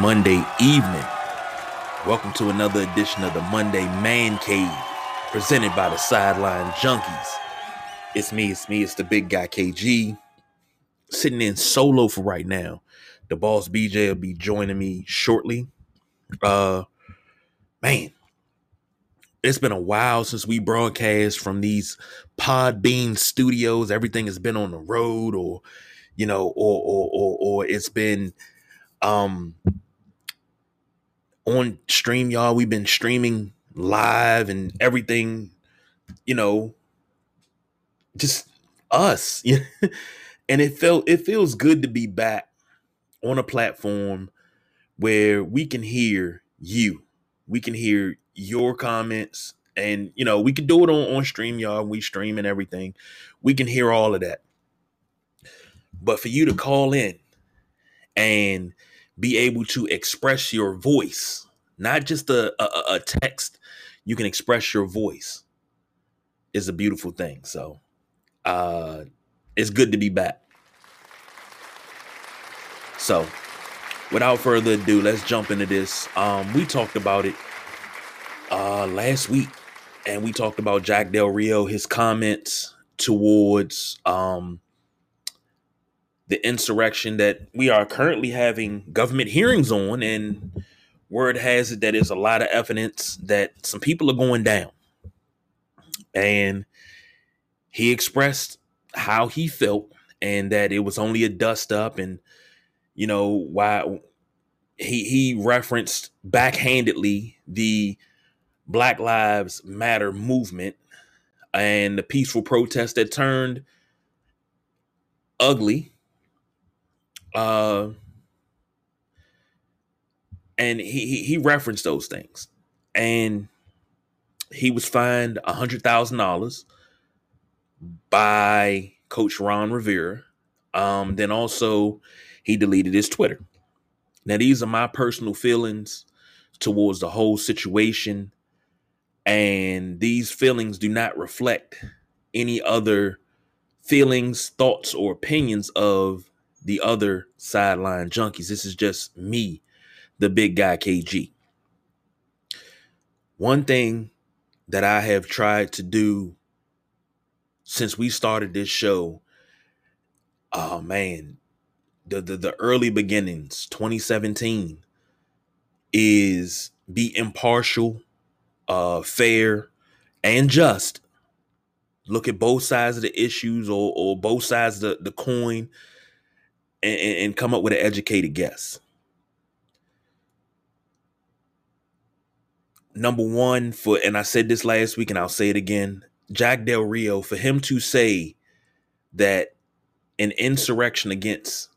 Monday evening? Welcome to another edition of the Monday Man Cave, presented by the Sideline Junkies. It's me, it's me, it's the big guy KG, sitting in solo for right now. The boss BJ will be joining me shortly. Uh, man, it's been a while since we broadcast from these Podbean studios. Everything has been on the road, or you know, or or or, or it's been um on stream y'all. We've been streaming live and everything you know just us. And it felt it feels good to be back on a platform where we can hear you. We can hear your comments and you know we can do it on on stream y'all. We stream and everything. We can hear all of that. But for you to call in and be able to express your voice, not just a, a, a text. You can express your voice is a beautiful thing. So uh it's good to be back. So without further ado, let's jump into this. Um, we talked about it uh last week, and we talked about Jack Del Rio, his comments towards um the insurrection that we are currently having government hearings on, and word has it that there's a lot of evidence that some people are going down. And he expressed how he felt and that it was only a dust up, and you know why he he referenced backhandedly the Black Lives Matter movement and the peaceful protest that turned ugly uh, and he he referenced those things, and he was fined a hundred thousand dollars by Coach Ron Rivera. Um, then also he deleted his Twitter. Now these are my personal feelings towards the whole situation, and these feelings do not reflect any other feelings, thoughts, or opinions of the other sideline junkies. This is just me, the big guy KG. One thing that I have tried to do since we started this show, oh man, the the, the early beginnings, 2017, is be impartial, uh, fair, and just. Look at both sides of the issues or, or both sides of the, the coin and, and come up with an educated guess. Number one, for and I said this last week and I'll say it again, Jack Del Rio, for him to say that an insurrection against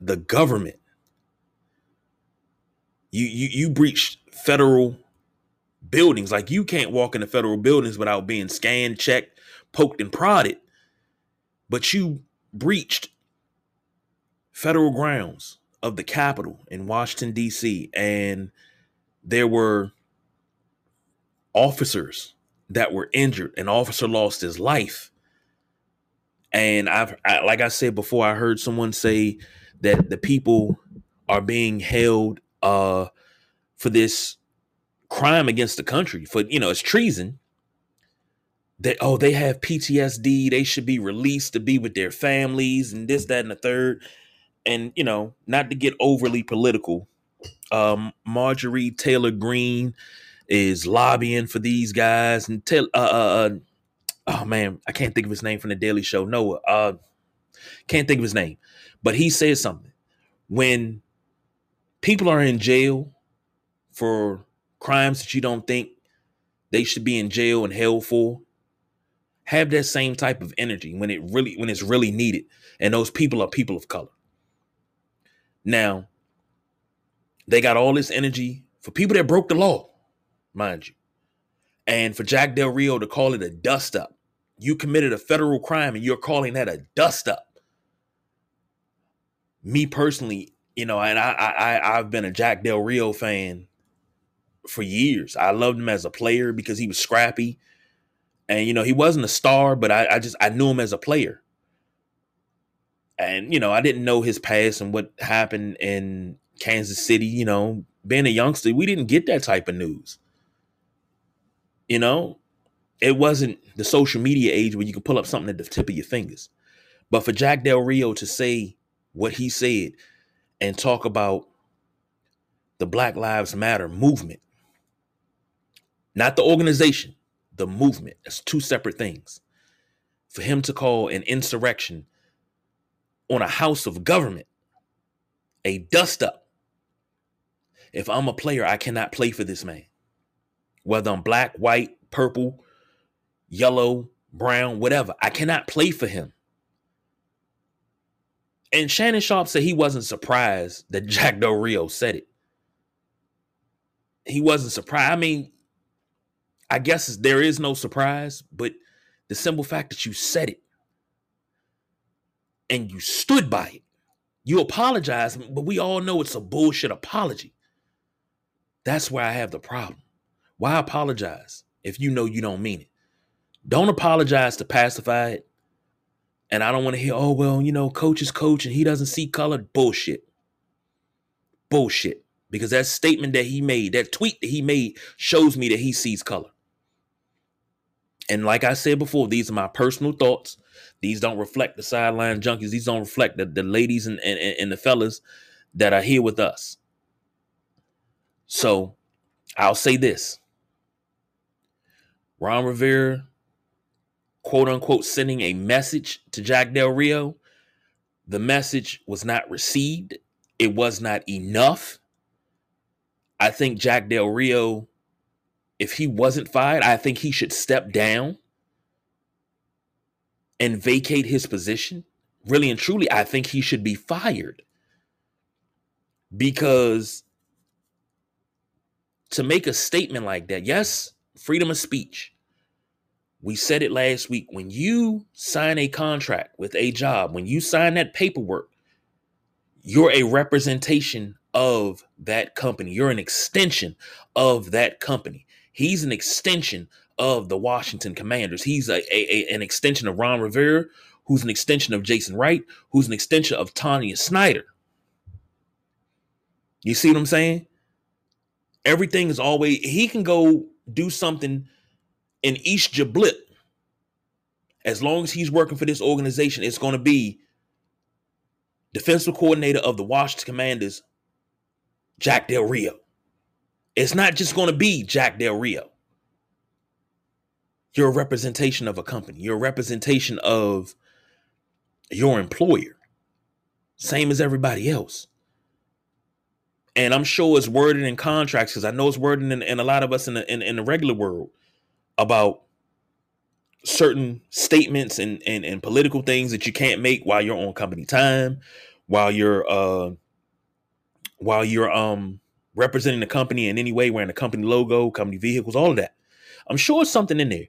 the government, you you you breached federal buildings. Like you can't walk into federal buildings without being scanned, checked, poked, and prodded. But you breached federal grounds of the Capitol in Washington, D.C., and there were officers that were injured. An officer lost his life. And I've, I, like I said before, I heard someone say that the people are being held uh, for this crime against the country, for, you know, it's treason. That, oh, they have PTSD. They should be released to be with their families and this, that, and the third and you know, not to get overly political, um, Marjorie Taylor Greene is lobbying for these guys, and tell, uh, uh, uh, oh man, I can't think of his name from the Daily Show. Noah, uh, can't think of his name, but he says something when people are in jail for crimes that you don't think they should be in jail and held for have that same type of energy when it really when it's really needed and those people are people of color now, they got all this energy for people that broke the law, mind you. And for Jack Del Rio to call it a dust up, you committed a federal crime and you're calling that a dust up. Me personally, you know, and I, I I've been a Jack Del Rio fan for years. I loved him as a player because he was scrappy. And you know, he wasn't a star, but I, I just I knew him as a player and you know i didn't know his past and what happened in Kansas City, you know, being a youngster, we didn't get that type of news. You know, it wasn't the social media age where you could pull up something at the tip of your fingers. But for Jack Del Rio to say what he said and talk about the Black Lives Matter movement, not the organization, the movement, that's two separate things. For him to call an insurrection on a house of government a dust up. If I'm a player, I cannot play for this man. Whether I'm black, white, purple, yellow, brown, whatever, I cannot play for him. And Shannon Sharpe said he wasn't surprised that Jack Del Rio said it. He wasn't surprised. I mean, I guess there is no surprise, but the simple fact that you said it and you stood by it, you apologize, but we all know it's a bullshit apology. That's where I have the problem. Why apologize if you know you don't mean it? Don't apologize to pacify it. And I don't want to hear, oh, well, you know, coach is coach and he doesn't see color. Bullshit. Bullshit. Because that statement that he made, that tweet that he made, shows me that he sees color. And like I said before, these are my personal thoughts. These don't reflect the sideline junkies. These don't reflect the, the ladies and, and, and the fellas that are here with us. So I'll say this Ron Rivera quote unquote sending a message to Jack Del Rio. The message was not received, it was not enough. I think Jack Del Rio, if he wasn't fired, I think he should step down and vacate his position. Really and truly, I think he should be fired because to make a statement like that, yes, freedom of speech, we said it last week. When you sign a contract with a job, when you sign that paperwork, you're a representation of that company. You're an extension of that company. He's an extension of the Washington Commanders. He's a, a, a, an extension of Ron Rivera, who's an extension of Jason Wright, who's an extension of Tanya Snyder. You see what I'm saying? Everything is always he can go do something in East Jablit, as long as he's working for this organization, it's going to be defensive coordinator of the Washington Commanders, Jack Del Rio. It's not just going to be Jack Del Rio. You're a representation of a company. You're a representation of your employer. Same as everybody else. And I'm sure it's worded in contracts because I know it's worded in, in, a lot of us in the, in, in the regular world about certain statements and, and and political things that you can't make while you're on company time, while you're uh while you're um representing the company in any way, wearing the company logo, company vehicles, all of that. I'm sure it's something in there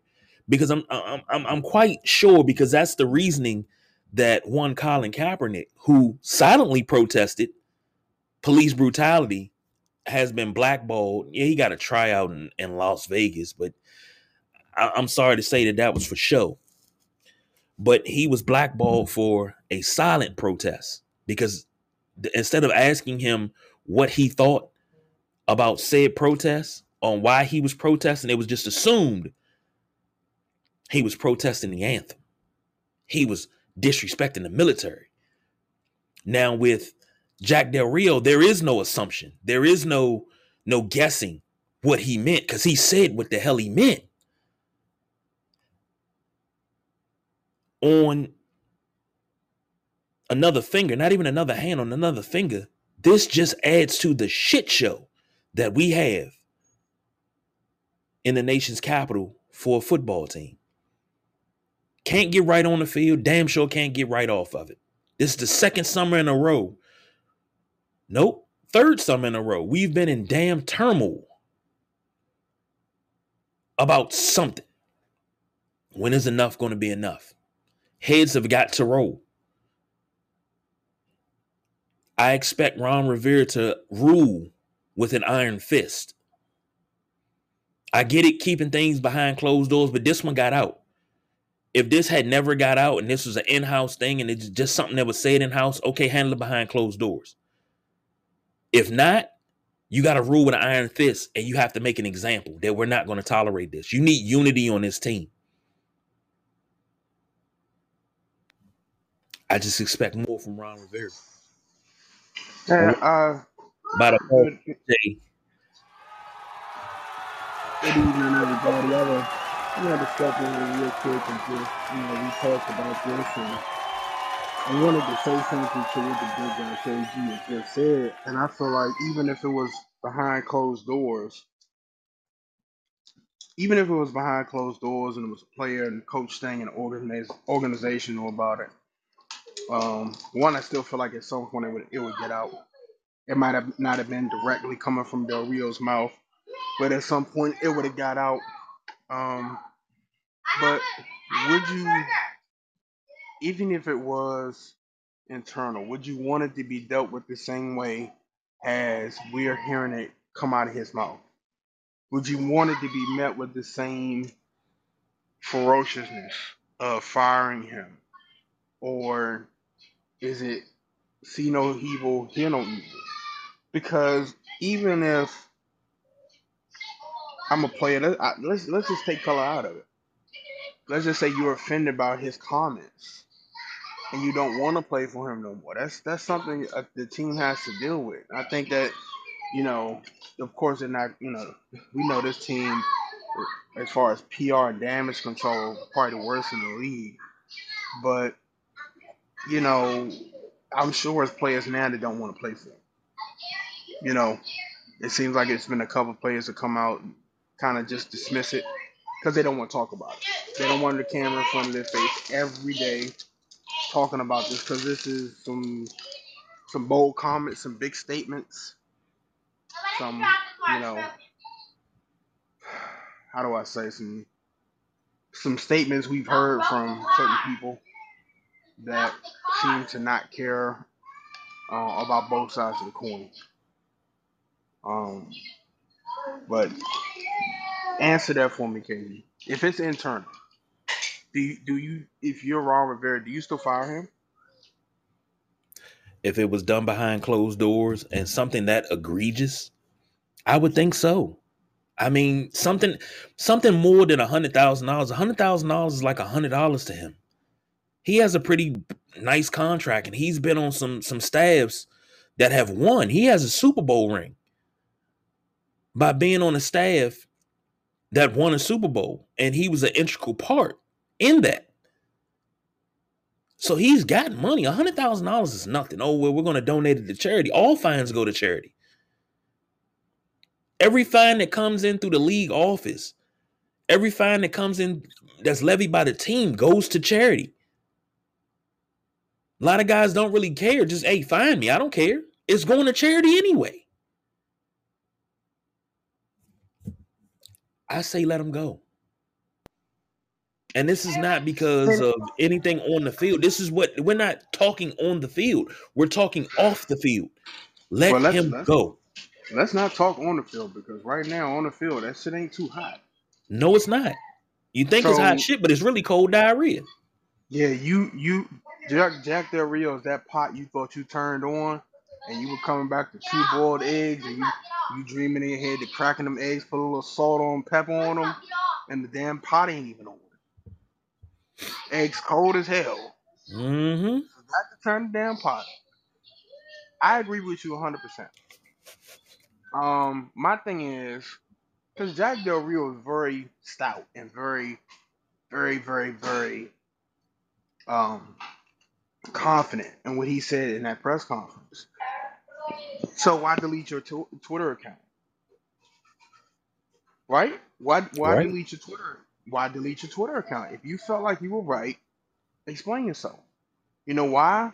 because I'm I'm I'm, I'm quite sure because that's the reasoning that one Colin Kaepernick, who silently protested police brutality, has been blackballed. Yeah, he got a tryout in, in Las Vegas, but I, am sorry to say that that was for show, but he was blackballed for a silent protest because instead of asking him what he thought about said protest on why he was protesting, it was just assumed he was protesting the anthem. He was disrespecting the military. Now with Jack Del Rio, there is no assumption. There is no no guessing what he meant because he said what the hell he meant. on another finger, not even another hand on another finger, this just adds to the shit show that we have in the nation's capital for a football team. Can't get right on the field, damn sure can't get right off of it. This is the second summer in a row. Nope, third summer in a row. We've been in damn turmoil about something. When is enough going to be enough? Heads have got to roll. I expect Ron Rivera to rule with an iron fist. I get it keeping things behind closed doors, but this one got out. If this had never got out and this was an in-house thing and it's just something that was said in-house, okay, handle it behind closed doors. If not, you got to rule with an iron fist and you have to make an example that we're not going to tolerate this. You need unity on this team. I just expect more from Ron Rivera. Yeah, uh, By the good, good evening, everybody. I wanted to step in real quick and just, you know, we talked about this, and I wanted to say something to what the good guy KG has just said. And I feel like even if it was behind closed doors, even if it was behind closed doors and it was a player and coach thing and organiz- organization knew about it, um, one, I still feel like at some point it would it would get out. It might have not have been directly coming from Del Rio's mouth, but at some point it would have got out. Um, but would you, even if it was internal, would you want it to be dealt with the same way as we are hearing it come out of his mouth? Would you want it to be met with the same ferociousness of firing him, or is it see no evil, hear no evil? Because even if I'm a player, let, I, let's let's just take color out of it. Let's just say you're offended by his comments and you don't want to play for him no more. That's that's something uh, the team has to deal with. I think that you know, of course, they're not. You know, we know this team as far as PR and damage control, probably the worst in the league. But you know, I'm sure as players now that don't want to play for him. You know, it seems like it's been a couple players that come out kind of just dismiss it because they don't want to talk about it. They don't want the camera in front of their face every day talking about this because this is some some bold comments, some big statements, some you know, how do I say some some statements we've heard from certain people that seem to not care uh, about both sides of the coin. Um, but answer that for me, KG. If it's internal, do you, do you if you're Ron Rivera, do you still fire him? if it was done behind closed doors and something that egregious, I would think so. I mean, something something more than a hundred thousand dollars. A hundred thousand dollars is like a hundred dollars to him. He has a pretty nice contract, and he's been on some some staffs that have won. He has a Super Bowl ring by being on a staff that won a Super Bowl, and he was an integral part in that. So he's got money. Hundred thousand dollars is nothing. Oh well, we're going to donate it to charity. All fines go to charity. Every fine that comes in through the league office, every fine that comes in that's levied by the team goes to charity. A lot of guys don't really care. Just hey, fine me. I don't care. It's going to charity anyway. I say let him go. And this is not because of anything on the field. This is what we're not talking on the field. We're talking off the field. Let Well, let's him let's go. let's not talk on the field because right now on the field that shit ain't too hot. No, it's not. You think it's hot shit, but it's really cold diarrhea. yeah, you you Jack Jack Del Rio's that pot you thought you turned on, and you were coming back to two boiled eggs, and you you dreaming in your head to cracking them eggs, put a little salt on, pepper on them, and the damn pot ain't even on. Eggs cold as hell. Mm-hmm. Got to turn the damn pot. I agree with you 100%. Um, my thing is, because Jack Del Rio is very stout and very, very, very, very um confident in what he said in that press conference. So why delete your tw- Twitter account? Right? Why why Right. delete your Twitter? Why delete your Twitter account? If you felt like you were right, explain yourself. You know why?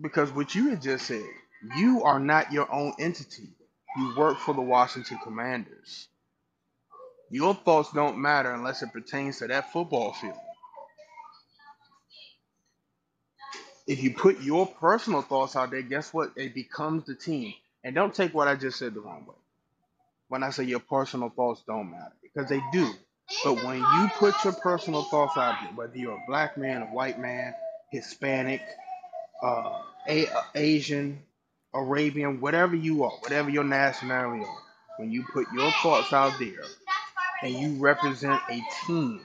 Because what you had just said, you are not your own entity. You work for the Washington Commanders. Your thoughts don't matter unless it pertains to that football field. If you put your personal thoughts out there, guess what? It becomes the team. And don't take what I just said the wrong way. When I say your personal thoughts don't matter, because they do. But when you put your personal thoughts out there, whether you're a black man, a white man, Hispanic, uh, a, uh, Asian, Arabian, whatever you are, whatever your nationality are, when you put your thoughts out there and you represent a team,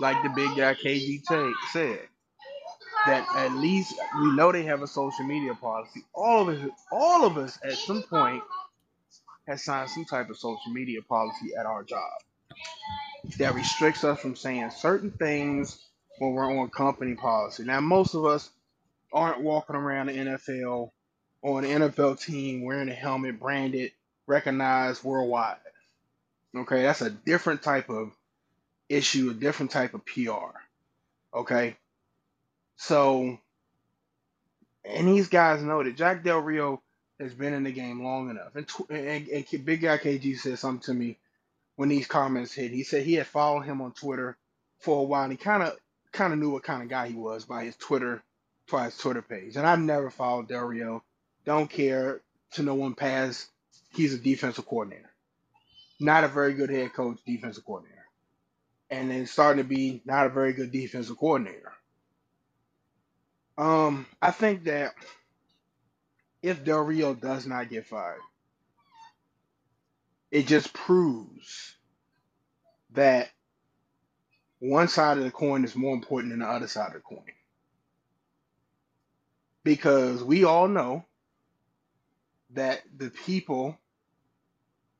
like the big guy KG said, that at least we know they have a social media policy. All of us, all of us, at some point, has signed some type of social media policy at our job that restricts us from saying certain things when we're on company policy. Now, most of us aren't walking around the NFL on an NFL team wearing a helmet branded, recognized worldwide. Okay, that's a different type of issue, a different type of PR. Okay, so, and these guys know that Jack Del Rio has been in the game long enough. And, and, and Big Guy KG said something to me when these comments hit. He said he had followed him on Twitter for a while, and he kind of kind of knew what kind of guy he was by his Twitter, by his Twitter page. And I've never followed Del Rio. Don't care to no one pass. he's a defensive coordinator. Not a very good head coach, defensive coordinator. And then starting to be not a very good defensive coordinator. Um, I think that if Del Rio does not get fired, it just proves that one side of the coin is more important than the other side of the coin. Because we all know that the people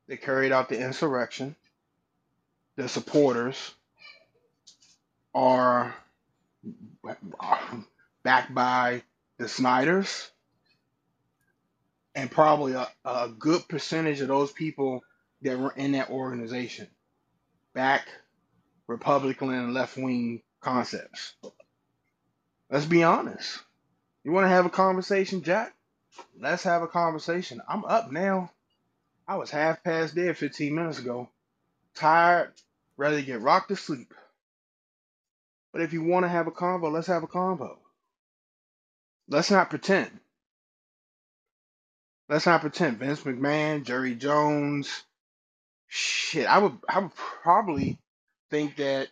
that carried out the insurrection, the supporters, are backed by the Snyders, and probably a, a good percentage of those people that were in that organization back Republican and left wing concepts. Let's be honest. You want to have a conversation, Jack? Let's have a conversation. I'm up now. I was half past dead 15 minutes ago. Tired, ready to get rocked to sleep. But if you want to have a convo, let's have a convo. Let's not pretend. Let's not pretend. Vince McMahon, Jerry Jones. Shit, I would I would probably think that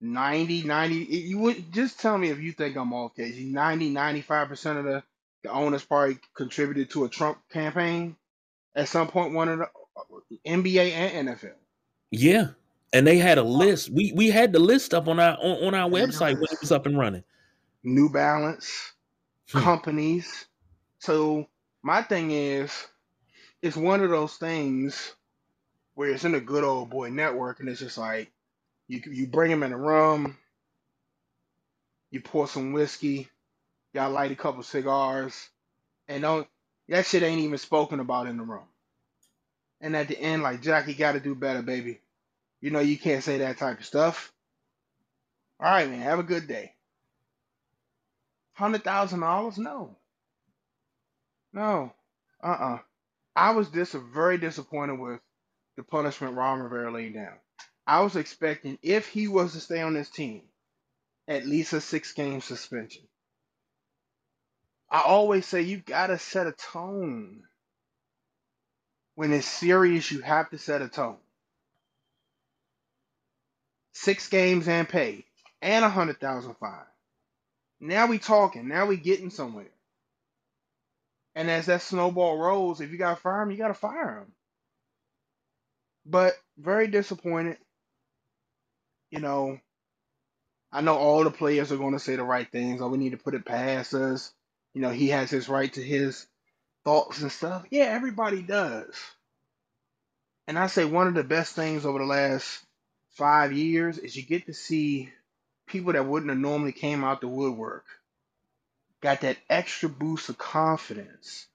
90, 90, you would just tell me if you think I'm off, Casey. 90, 95% of the, the owners probably contributed to a Trump campaign at some point, one of the uh, NBA and NFL. Yeah. And they had a list. We we had the list up on our on, on our website when it was up and running. New Balance, hmm. companies. So my thing is, it's one of those things where it's in a good old boy network, and it's just like you you bring them in a room, you pour some whiskey, y'all light a couple cigars, and don't that shit ain't even spoken about in the room. And at the end, like Jackie, got to do better, baby. You know you can't say that type of stuff. All right, man. Have a good day. Hundred thousand dollars? No. No. Uh uh I was dis- very disappointed with the punishment Ron Rivera laid down. I was expecting if he was to stay on this team, at least a six game suspension. I always say you gotta set a tone. When it's serious, you have to set a tone. Six games and pay, and a hundred thousand fine. Now we talking. Now we getting somewhere. And as that snowball rolls, if you got to fire him, you got to fire him. But very disappointed. You know, I know all the players are going to say the right things. Oh, we need to put it past us. You know, he has his right to his thoughts and stuff. Yeah, everybody does. And I say one of the best things over the last five years is you get to see people that wouldn't have normally came out the woodwork got that extra boost of confidence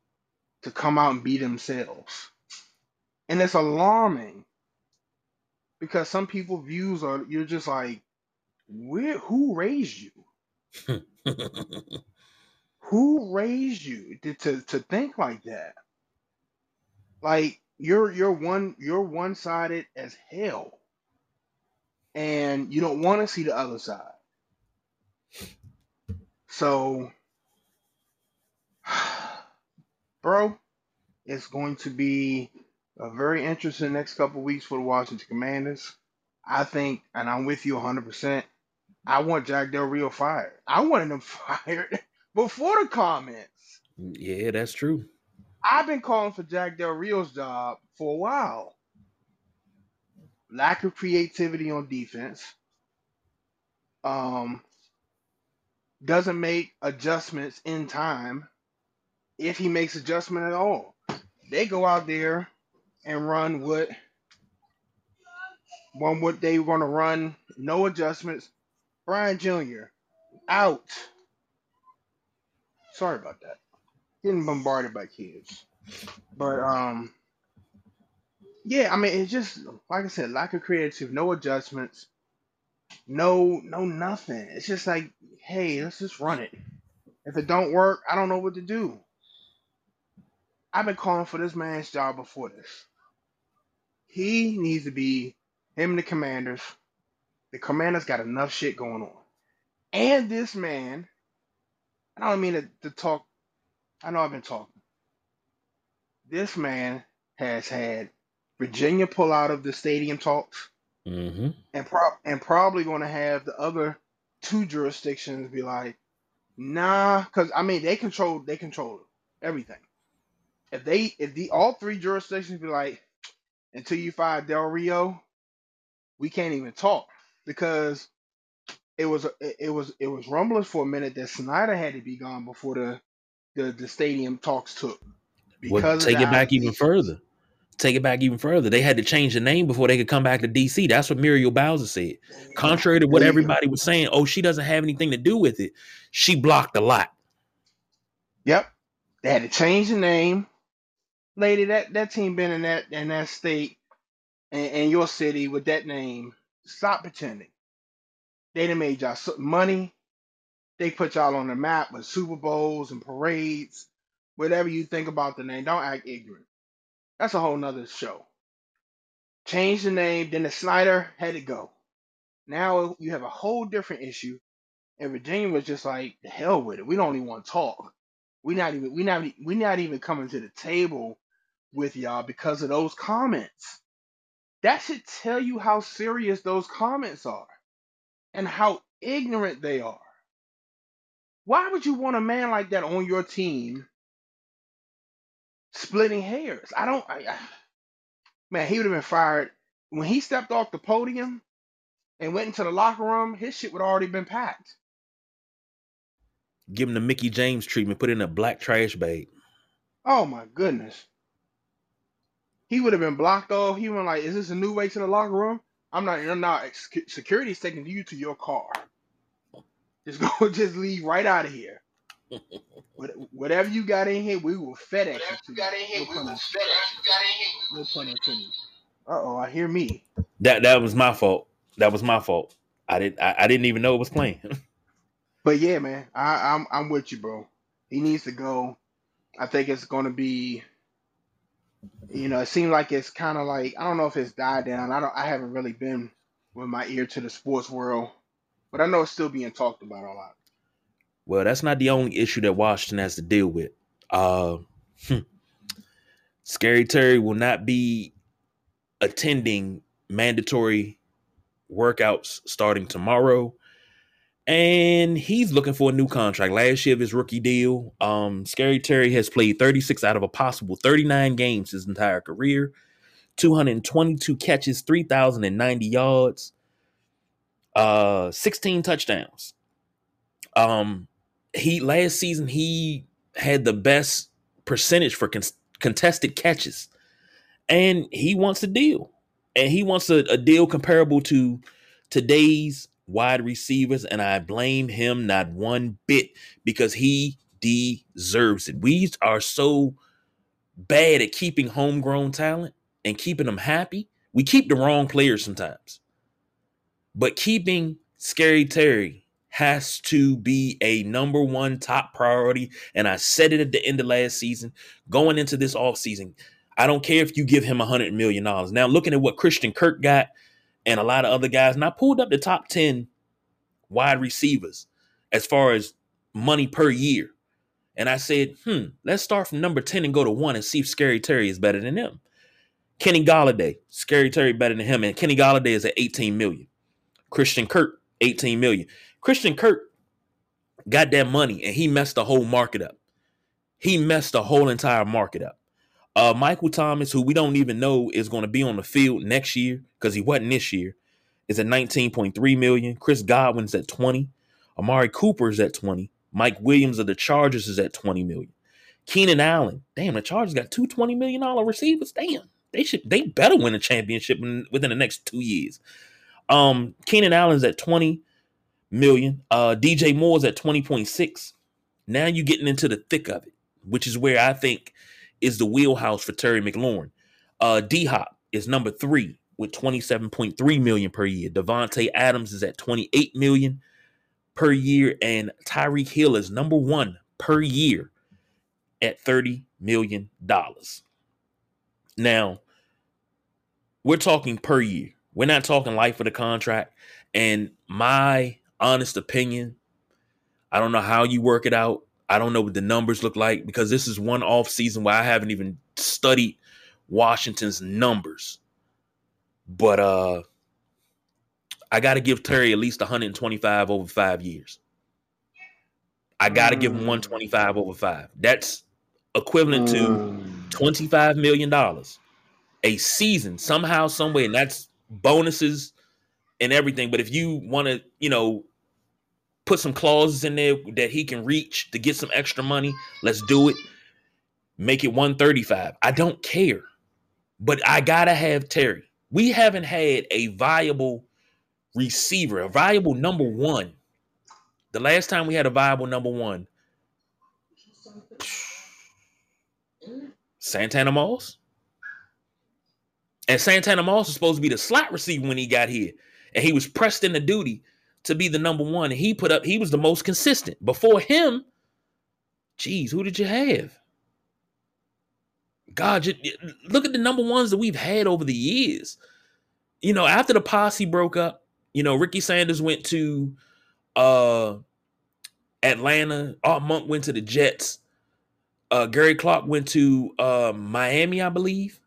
to come out and be themselves. And it's alarming because some people views are you're just like, where who raised you? who raised you to, to to think like that? Like you're you're one you're one sided as hell and you don't want to see the other side. So, bro, it's going to be a very interesting next couple weeks for the Washington Commanders. I think, and I'm with you 100%. I want Jack Del Rio fired. I wanted him fired before the comments. Yeah, that's true. I've been calling for Jack Del Rio's job for a while. Lack of creativity on defense. Um, doesn't make adjustments in time. If he makes adjustment at all, they go out there and run what one what they want to run, no adjustments. Brian Jr. out. Sorry about that. Getting bombarded by kids. But um yeah, I mean it's just like I said, lack of creative, no adjustments, no no nothing. It's just like, hey, let's just run it. If it don't work, I don't know what to do. I've been calling for this man's job before this. He needs to be him and the commanders. The commanders got enough shit going on. And this man, I don't mean to, to talk, I know I've been talking. This man has had Virginia pull out of the stadium talks Mm-hmm. and pro- and probably going to have the other two jurisdictions be like, nah, because I mean they control they control everything. If they if the all three jurisdictions be like, until you fire Del Rio, we can't even talk because it was it was it was rumbling for a minute that Snyder had to be gone before the the, the stadium talks took because of take it back even further. Take it back even further. They had to change the name before they could come back to DC. That's what Muriel Bowser said. Contrary to what There you go. everybody was saying, oh, she doesn't have anything to do with it. She blocked a lot. Yep, they had to change the name. Lady, that that team been in that in that state and, and your city with that name. Stop pretending. They done made y'all money. They put y'all on the map with Super Bowls and parades. Whatever you think about the name, don't act ignorant. That's a whole nother show. Change the name, then the Snyder had to go. Now you have a whole different issue. And Virginia was just like, the hell with it. We don't even want to talk. We not even we not we not even coming to the table with y'all because of those comments. That should tell you how serious those comments are and how ignorant they are. Why would you want a man like that on your team splitting hairs? I don't. I, I- man, he would have been fired when he stepped off the podium and went into the locker room. His shit would already been packed. Give him the Mickie James treatment, put it in a black trash bag. Oh my goodness. He would have been blocked off. He went like, "Is this a new way to the locker room?" I'm not. I'm not. sec- Security's taking you to your car. Just go. Just leave right out of here. What- Whatever you got in here, we will FedEx it to you. No pun, no pun intended. Uh oh, I hear me. That that was my fault. That was my fault. I didn't I, I didn't even know it was playing. But yeah, man, I, I'm I'm with you, bro. He needs to go. I think it's going to be. You know, it seems like it's kind of like I don't know if it's died down. I don't. I haven't really been with my ear to the sports world, but I know it's still being talked about a lot. Well, that's not the only issue that Washington has to deal with. Uh hmm. Scary Terry will not be attending mandatory workouts starting tomorrow. And he's looking for a new contract. Last year of his rookie deal, um, Scary Terry has played 36 out of a possible 39 games his entire career, 222 catches, 3,090 yards, uh, 16 touchdowns. Um, he last season he had the best percentage for con- contested catches, and he wants a deal, and he wants a, a deal comparable to today's wide receivers, and I blame him not one bit because he deserves it. We are so bad at keeping homegrown talent and keeping them happy. We keep the wrong players sometimes. But keeping Scary Terry has to be a number one top priority. And I said it at the end of last season, going into this offseason. I don't care if you give him a $100 million. Now, looking at what Christian Kirk got and a lot of other guys, and I pulled up the top 10 wide receivers as far as money per year. And I said, hmm, let's start from number 10 and go to one and see if Scary Terry is better than him. Kenny Golladay, Scary Terry better than him, and Kenny Golladay is at 18 million. Christian Kirk, 18 million. Christian Kirk got that money and he messed the whole market up. he messed the whole entire market up. Uh, Michael Thomas, who we don't even know is going to be on the field next year because he wasn't this year, is at 19.3 million. Chris Godwin's at 20. Amari Cooper is at 20. Mike Williams of the Chargers is at 20 million. Keenan Allen, damn, the Chargers got two $20 million receivers. Damn, they should they better win a championship in, within the next two years. Um, Keenan Allen's at 20 million. Uh, DJ Moore's at 20.6. Now you're getting into the thick of it, which is where I think is the wheelhouse for Terry McLaurin. Uh, D Hop is number three with 27.3 million per year. Davante Adams is at 28 million per year, and Tyreek Hill is number one per year at 30 million dollars. Now, we're talking per year. We're not talking life of the contract. And my honest opinion, I don't know how you work it out. I don't know what the numbers look like because this is one off season where I haven't even studied Washington's numbers. But uh I got to give Terry at least 125 over 5 years. I got to give him 125 over 5. That's equivalent to 25 million dollars a season somehow somewhere and that's bonuses and everything but if you want to you know put some clauses in there that he can reach to get some extra money let's do it. Make it 135 i don't care but i gotta have terry. We haven't had a viable receiver a viable number one. The last time we had a viable number one. Santana moss? And Santana Moss was supposed to be the slot receiver when he got here. And he was pressed into duty to be the number one. And he put up, he was the most consistent. Before him, geez, who did you have? God, you, look at the number ones that we've had over the years. You know, after the posse broke up, you know, Ricky Sanders went to uh Atlanta. Art Monk went to the Jets. Uh Gary Clark went to uh Miami, I believe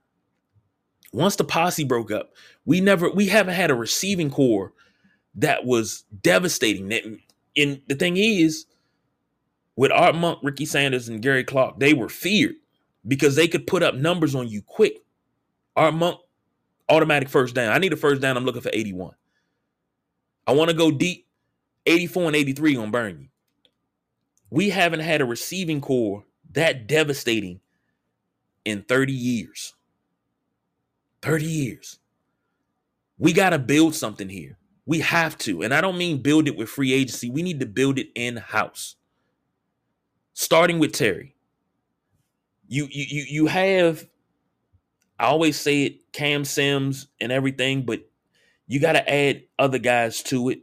once the posse broke up, we never we haven't had a receiving corps that was devastating. And the thing is, with Art Monk, Ricky Sanders, and Gary Clark, they were feared because they could put up numbers on you quick. Art Monk, automatic first down. I need a first down. I'm looking for 81. I want to go deep. 84 and 83 gonna burn you. We haven't had a receiving corps that devastating in 30 years. 30 years. We got to build something here. We have to. And I don't mean build it with free agency. We need to build it in house. Starting with Terry. You you you you have I always say it Cam Sims and everything, but you got to add other guys to it.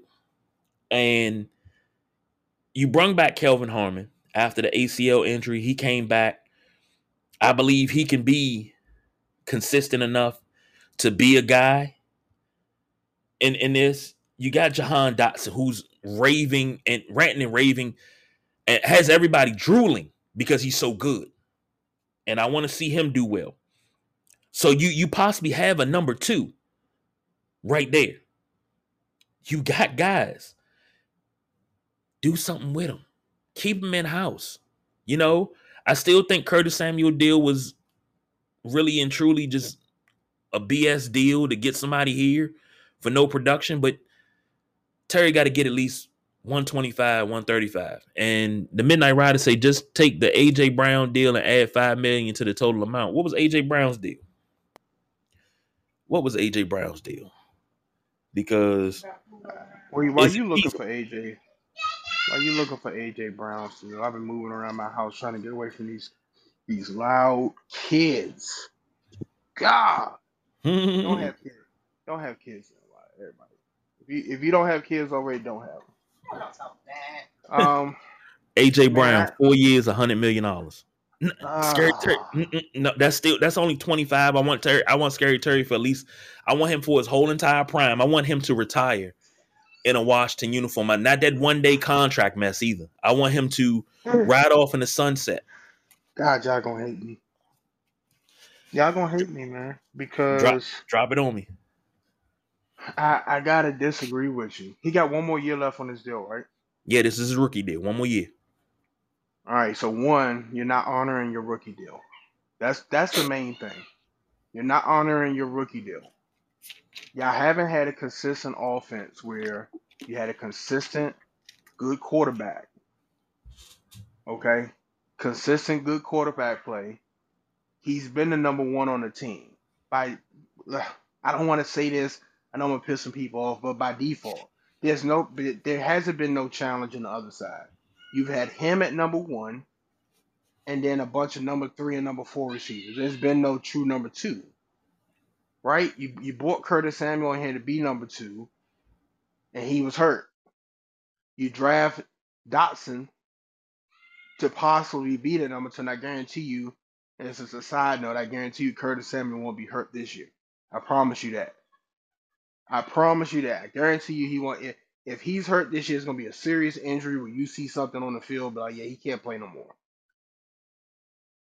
And you brung back Kelvin Harmon after the ACL injury. He came back. I believe he can be consistent enough to be a guy in in this. You got Jahan Dotson, who's raving and ranting and raving, and has everybody drooling because he's so good. And I want to see him do well. So you you possibly have a number two right there. You got guys. Do something with them. Keep them in house. You know, I still think Curtis Samuel deal was really and truly just a BS deal to get somebody here for no production, but Terry got to get at least 125, 135. And the Midnight Rider say just take the AJ Brown deal and add 5 million to the total amount. What was AJ Brown's deal? What was AJ Brown's deal? Because why, why are you looking for AJ? Why are you looking for AJ Brown's deal? I've been moving around my house trying to get away from these these loud kids. God don't have kids. Don't have kids. Everybody. If you if you don't have kids already, don't have them. Um, AJ Brown, four years, a hundred million dollars. Uh, Scary Terry, no, that's still that's only twenty five. I want Terry. I want Scary Terry for at least. I want him for his whole entire prime. I want him to retire in a Washington uniform. Not that one day contract mess either. I want him to mm. ride off in the sunset. God, y'all gonna hate me. Y'all gonna hate me, man, because drop, drop it on me. I I gotta disagree with you. He got one more year left on his deal, right? Yeah, this is his rookie deal. One more year. All right, so one, you're not honoring your rookie deal. That's that's the main thing. You're not honoring your rookie deal. Y'all haven't had a consistent offense where you had a consistent good quarterback. Okay? Consistent good quarterback play. He's been the number one on the team. By I don't want to say this, I know I'm gonna piss some people off, but by default, there's no there hasn't been no challenge on the other side. You've had him at number one, and then a bunch of number three and number four receivers. There's been no true number two. Right? You you bought Curtis Samuel in here to be number two, and he was hurt. You draft Dotson to possibly be the number two, and I guarantee you, and this is a side note, I guarantee you Curtis Samuel won't be hurt this year. I promise you that. I promise you that. I guarantee you he won't. If, if he's hurt this year, it's gonna be a serious injury where you see something on the field, but like, yeah, he can't play no more.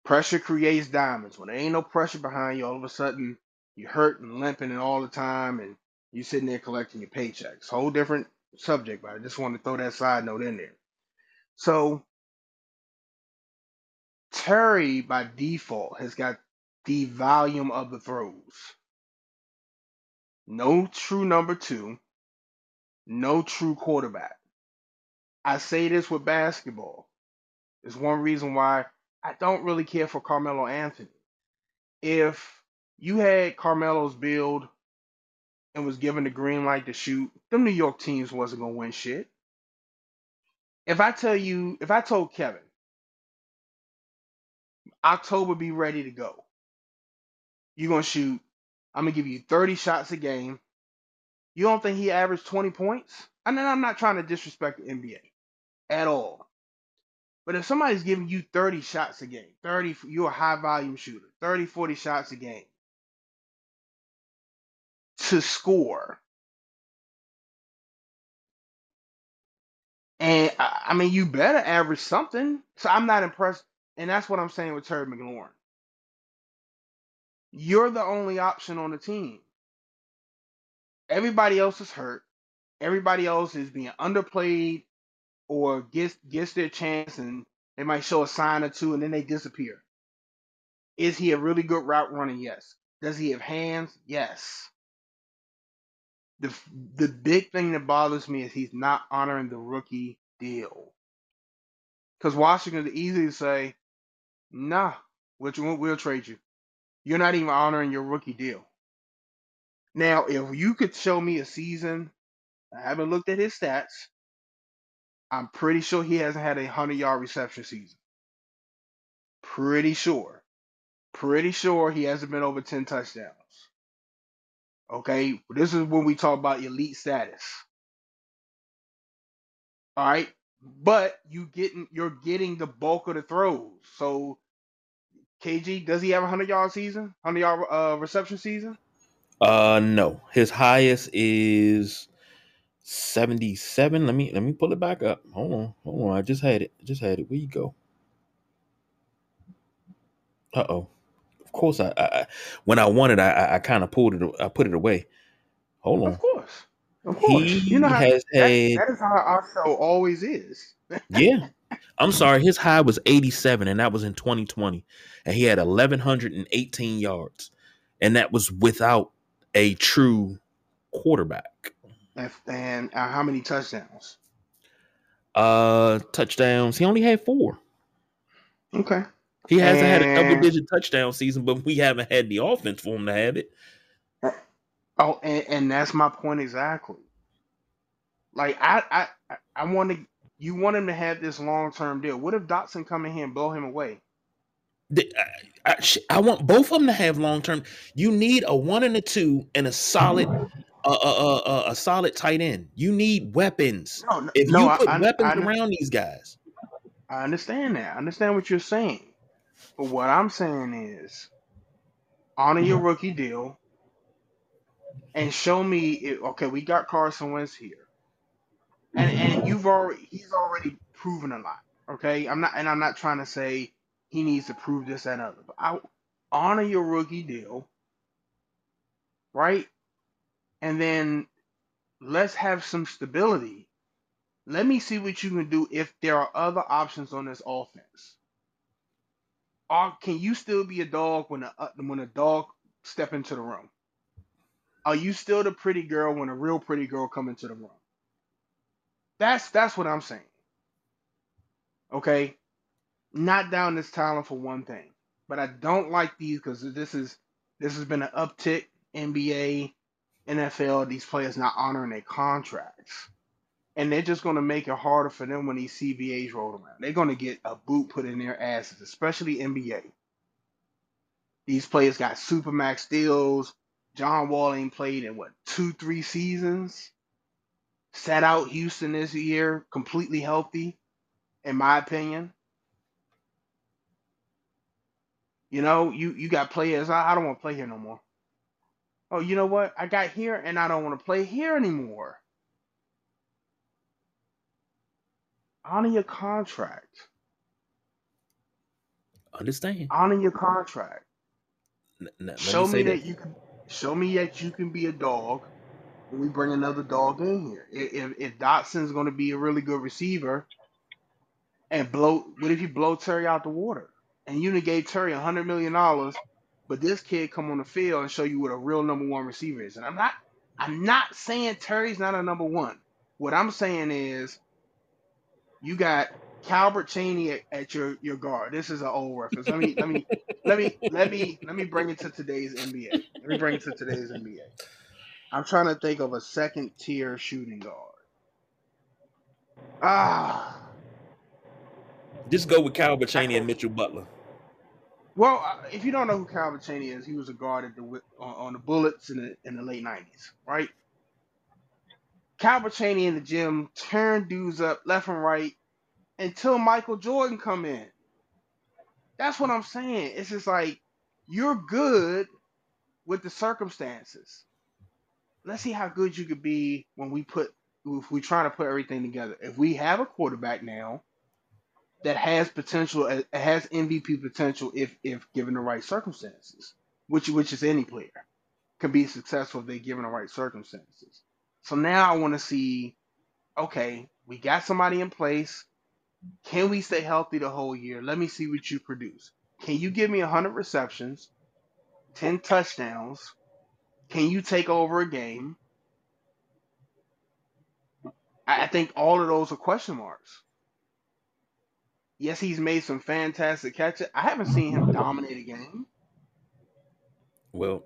Pressure creates diamonds. When there ain't no pressure behind you, all of a sudden you're hurt and limping and all the time, and you sitting there collecting your paychecks. Whole different subject, but I just want to throw that side note in there. So Terry, by default, has got the volume of the throws. No true number two, no true quarterback. I say this with basketball. It's one reason why I don't really care for Carmelo Anthony. If you had Carmelo's build and was given the green light to shoot, them New York teams wasn't gonna win shit. If I tell you, if I told Kevin, October be ready to go, you're gonna shoot. I'm gonna give you 30 shots a game. You don't think he averaged 20 points? I mean, I'm not trying to disrespect the NBA at all. But if somebody's giving you 30 shots a game, 30, you're a high volume shooter, 30, 40 shots a game to score. And I mean, you better average something. So I'm not impressed. And that's what I'm saying with Terry McLaurin. You're the only option on the team. Everybody else is hurt. Everybody else is being underplayed or gets gets their chance and they might show a sign or two and then they disappear. Is he a really good route runner? Yes. Does he have hands? Yes. The the big thing that bothers me is he's not honoring the rookie deal. Because Washington is easy to say, nah, we'll, we'll trade you. You're not even honoring your rookie deal. Now, if you could show me a season, I haven't looked at his stats. I'm pretty sure he hasn't had a 100 yard reception season. Pretty sure. Pretty sure he hasn't been over 10 touchdowns. Okay, this is when we talk about elite status. All right, but you getting you're getting the bulk of the throws. So KG, does he have a hundred yard season? Hundred yard uh, reception season? Uh, no. His highest is 77. Let me let me pull it back up. Hold on, hold on. I just had it. I just had it. Where you go? Uh oh. Of course, I, I when I wanted, I I, I kind of pulled it. I put it away. Hold on. Of course, of course. He you know how, has that, had. That is how our show always is. yeah, I'm sorry. His high was 87, and that was in 2020, and he had 1118 yards, and that was without a true quarterback. And uh, how many touchdowns? Uh, touchdowns. He only had four. Okay. He hasn't and... had a double digit touchdown season, but we haven't had the offense for him to have it. Oh, and, and that's my point exactly. Like I, I, I want to. You want him to have this long term deal. What if Dotson come in here and blow him away? I, I, I want both of them to have long term. You need a one and a two and a solid a, a, a, a solid tight end. You need weapons. No, no, if you no, put I, weapons around these guys, I understand that. I understand what you're saying. But what I'm saying is, honor your rookie deal, and show me. If, okay, we got Carson Wentz here, and and you've already he's already proven a lot. Okay, I'm not, and I'm not trying to say he needs to prove this and other. But I honor your rookie deal, right? and then let's have some stability. Let me see what you can do if there are other options on this offense. Or can you still be a dog when a uh, when a dog step into the room? Are you still the pretty girl when a real pretty girl come into the room? That's that's what I'm saying. Okay, not down this talent for one thing, but I don't like these because this is this has been an uptick. NBA, NFL, these players not honoring their contracts, and they're just going to make it harder for them when these CBAs roll around. They're going to get a boot put in their asses, especially NBA. These players got supermax deals. John Wall ain't played in what two, three seasons. Sat out Houston this year, completely healthy, in my opinion. You know, you you got players. I, I don't want to play here no more. Oh, you know what? I got here and I don't want to play here anymore. Honor your contract. Understand. Honor your contract. N- n- Show me, me that you can. Show me that you can be a dog. We bring another dog in here. If if Dotson's going to be a really good receiver, and blow, what if you blow Terry out the water? and you gave Terry hundred million dollars, but this kid come on the field and show you what a real number one receiver is. And I'm not I'm not saying Terry's not a number one. What I'm saying is you got Calbert Cheaney at, at your, your guard. This is an old reference. Let me let me let me let me let me bring it to today's NBA. Let me bring it to today's NBA. I'm trying to think of a second tier shooting guard. Ah. Just go with Calbert Cheaney and Mitchell Butler. Well, uh, if you don't know who Calvin Chaney is, he was a guard at the on, the Bullets in the in the late '90s, right? Calvin Chaney in the gym turned dudes up left and right until Michael Jordan come in. That's what I'm saying. It's just like you're good with the circumstances. Let's see how good you could be when we put if we try to put everything together. If we have a quarterback now that has potential, uh, has MVP potential if if given the right circumstances, which which is any player can be successful if they're given the right circumstances. So now I want to see, okay, we got somebody in place. Can we stay healthy the whole year? Let me see what you produce. Can you give me 100 receptions, 10 touchdowns? Can you take over a game? I think all of those are question marks. Yes, he's made some fantastic catches. I haven't seen him dominate a game. Well,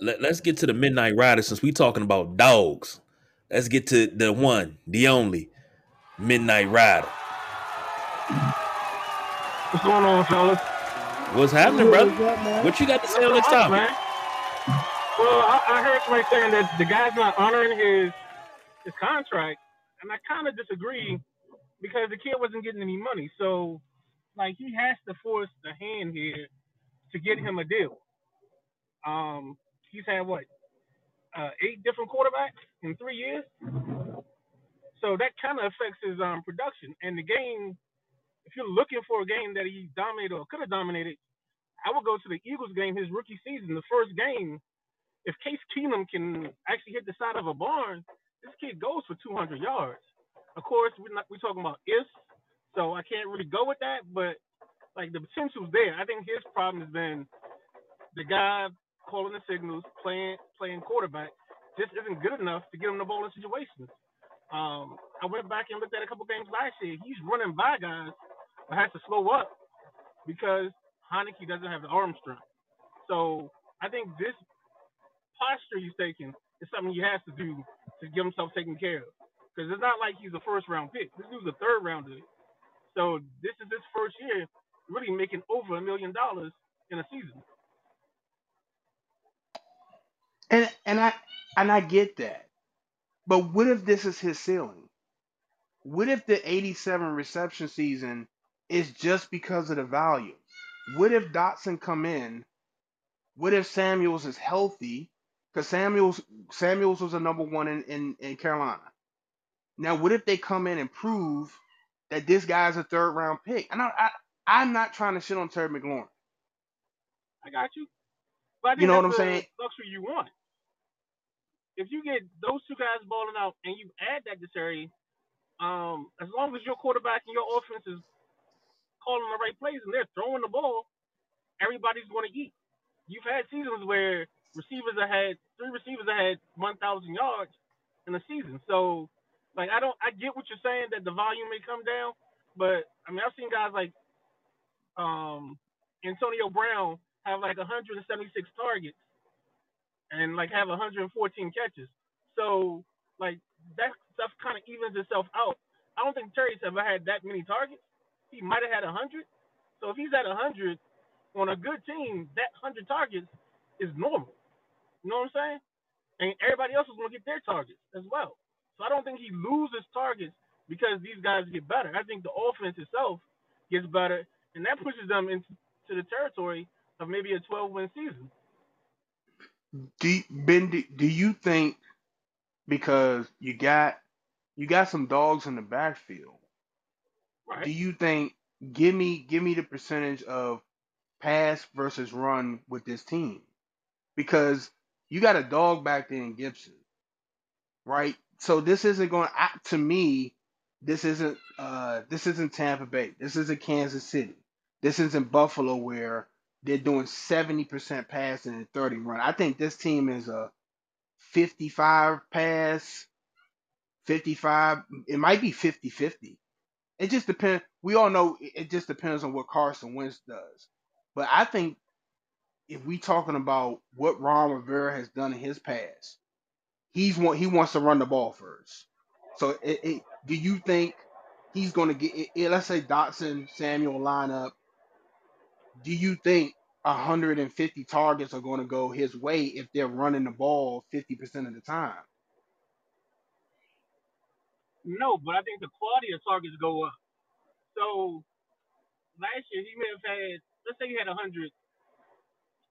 let, us get to the Midnight Rider since we're talking about dogs. Let's get to the one, the only Midnight Rider. What's going on, fellas? What's happening, brother? What you got to say on this topic? Well, I, I heard somebody saying that the guy's not honoring his his contract, and I kind of disagree because the kid wasn't getting any money. So, like, he has to force the hand here to get him a deal. Um, he's had what, uh, eight different quarterbacks in three years. So that kind of affects his um, production. And the game, if you're looking for a game that he dominated or could have dominated, I would go to the Eagles game, his rookie season, the first game. If Case Keenum can actually hit the side of a barn, this kid goes for 200 yards of course, we're not we're talking about if, so I can't really go with that. But like the potential's there. I think his problem has been the guy calling the signals, playing playing quarterback, just isn't good enough to get him the ball in situations. Um, I went back and looked at a couple games last year. He's running by guys, but has to slow up because Heinicke doesn't have the arm strength. So I think this posture he's taking is something he has to do to get himself taken care of. Because it's not like he's a first round pick. This dude's a third rounder. So this is his first year really making over a million dollars in a season. And and I and I get that. But what if this is his ceiling? What if the 87 reception season is just because of the value? What if Dotson come in? What if Samuels is healthy? Because Samuels Samuels was the number one in, in, in Carolina. Now, what if they come in and prove that this guy's a third round pick? And I, I I'm not trying to shit on Terry McLaurin. I got you. But you know what I'm saying? Luxury you want. If you get those two guys balling out and you add that to Terry, um, as long as your quarterback and your offense is calling the right plays and they're throwing the ball, everybody's going to eat. You've had seasons where receivers have had three receivers have had 1,000 yards in a season. So, like, I don't, I get what you're saying that the volume may come down, but I mean, I've seen guys like um, Antonio Brown have like 176 targets and like have 114 catches. So, like, that stuff kind of evens itself out. I don't think Terry's ever had that many targets. He might have had 100. So if he's at 100 on a good team, that 100 targets is normal. You know what I'm saying? And everybody else is going to get their targets as well. So I don't think he loses targets because these guys get better. I think the offense itself gets better, and that pushes them into the territory of maybe a 12 win season. Do Ben? Do, do you think because you got you got some dogs in the backfield? Right. Do you think give me give me the percentage of pass versus run with this team? Because you got a dog back there in Gibson, right? So this isn't going to me. This isn't uh this isn't Tampa Bay. This isn't Kansas City. This isn't Buffalo where they're doing 70% passing and 30 run. I think this team is a 55 pass, 55. It might be 50 50. It just depends. We all know it just depends on what Carson Wentz does. But I think if we talking about what Ron Rivera has done in his past, he's want he wants to run the ball first. So it, it, do you think he's going to get? It, let's say Dotson, Samuel lineup. Do you think 150 targets are going to go his way if they're running the ball 50% of the time? No, but I think the quality of targets go up. So last year he may have had, let's say he had 100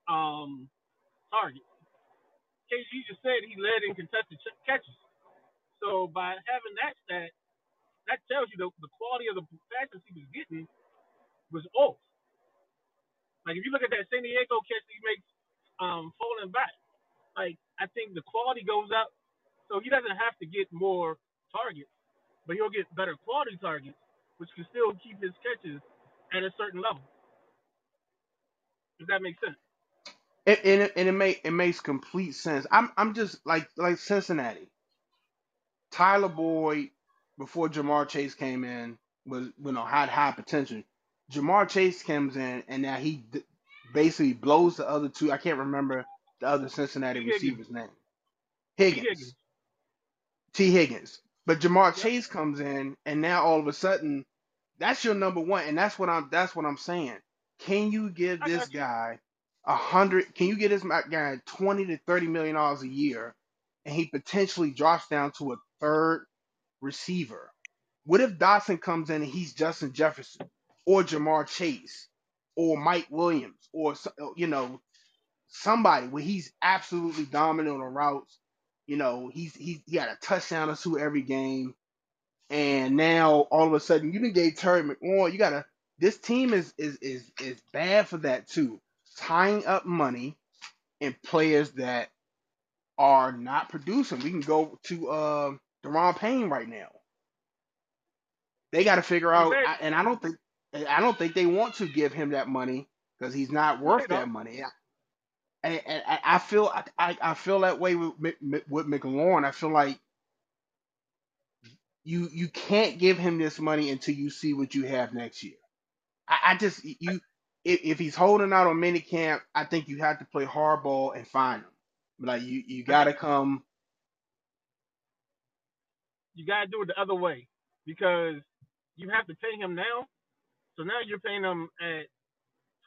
um, targets. KG just said he led in contested ch- catches. So by having that stat, that tells you the, the quality of the passes he was getting was off. Like if you look at that San Diego catch that he makes um, falling back, like I think the quality goes up. So he doesn't have to get more targets, but he'll get better quality targets, which can still keep his catches at a certain level. Does that make sense? And, and, it, and it make it makes complete sense. I'm I'm just like like Cincinnati. Tyler Boyd before Ja'Marr Chase came in was you know had high potential. Ja'Marr Chase comes in and now he d- basically blows the other two. I can't remember the other Cincinnati Higgins. receiver's name. Higgins. Higgins. T. Higgins. But Ja'Marr Yep. Chase comes in, and now all of a sudden, that's your number one, and that's what I'm. That's what I'm saying. Can you give I this got you. guy a hundred? Can you get this guy twenty to thirty million dollars a year, and he potentially drops down to a third receiver? What if Dotson comes in and he's Justin Jefferson or Ja'Marr Chase or Mike Williams or you know somebody where he's absolutely dominant on routes? You know, he's he's he got a touchdown or two every game, and now all of a sudden you didn't gave Terry McLaurin. You gotta. This team is is is is bad for that too. Tying up money in players that are not producing. We can go to uh, Daron Payne right now. They got to figure out, I- and I don't think I don't think they want to give him that money because he's not worth that don't. money. And, and I I feel I, I feel that way with with McLaurin. I feel like you you can't give him this money until you see what you have next year. I, I just you if, if he's holding out on minicamp, I think you have to play hardball and find him. Like you you got to come. You gotta do it the other way because you have to pay him now. So now you're paying him at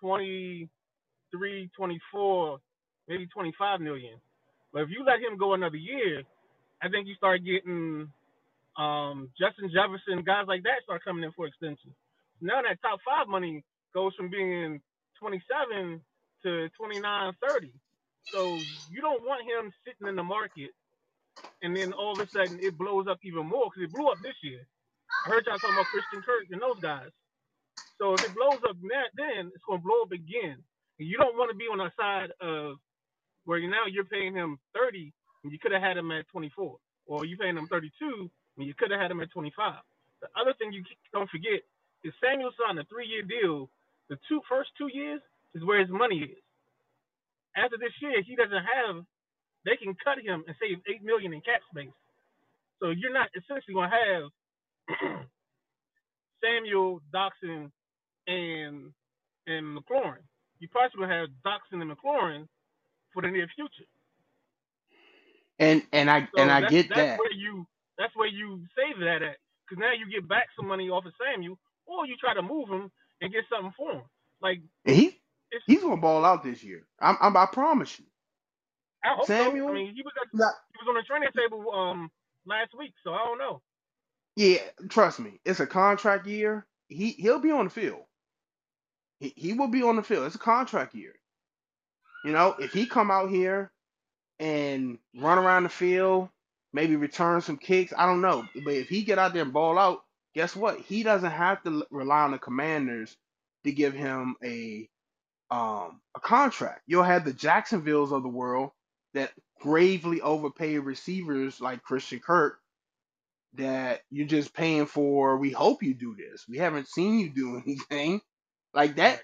23, 24, maybe 25 million. But if you let him go another year, I think you start getting um, Justin Jefferson, guys like that start coming in for extensions. Now that top five money goes from being 27 to 29, 30. So you don't want him sitting in the market and then all of a sudden it blows up even more because it blew up this year. I heard y'all talking about Christian Kirk and those guys. So if it blows up then it's going to blow up again. And you don't want to be on the side of where now you're paying him 30 and you could have had him at 24, or you're paying him 32 and you could have had him at 25. The other thing you don't forget is Samuel signed a three-year deal. The two first two years is where his money is. After this year, he doesn't have. They can cut him and save eight million in cap space. So you're not essentially gonna have Samuel, Doctson, and and McLaurin. You possibly gonna have Doctson and McLaurin for the near future. And and I So and I get that's that. where you that's where you save that at. Because now you get back some money off of Samuel, or you try to move him and get something for him. Like he he's gonna ball out this year. I'm, I'm I promise you. I hope so. I mean, he was at, not, he was on the training table um last week, so I don't know. yeah, trust me, it's a contract year. He he'll be on the field. He he will be on the field. It's a contract year. You know, if he come out here and run around the field, maybe return some kicks, I don't know. But if he get out there and ball out, guess what? He doesn't have to rely on the Commanders to give him a um a contract. You'll have the Jacksonvilles of the world that gravely overpay receivers like Christian Kirk that you're just paying for. We hope you do this. We haven't seen you do anything like that.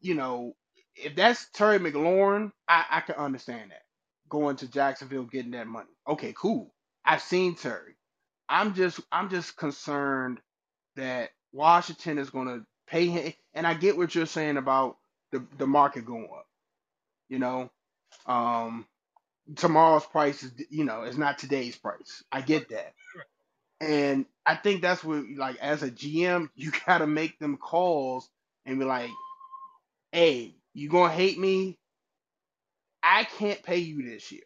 You know, if that's Terry McLaurin, I, I can understand that going to Jacksonville getting that money. Okay, cool. I've seen Terry. I'm just I'm just concerned that Washington is going to pay him, and I get what you're saying about the the market going up. You know, um, tomorrow's price is you know is not today's price. I get that. And I think that's what, like, as a GM, you got to make them calls and be like, hey, you going to hate me? I can't pay you this year.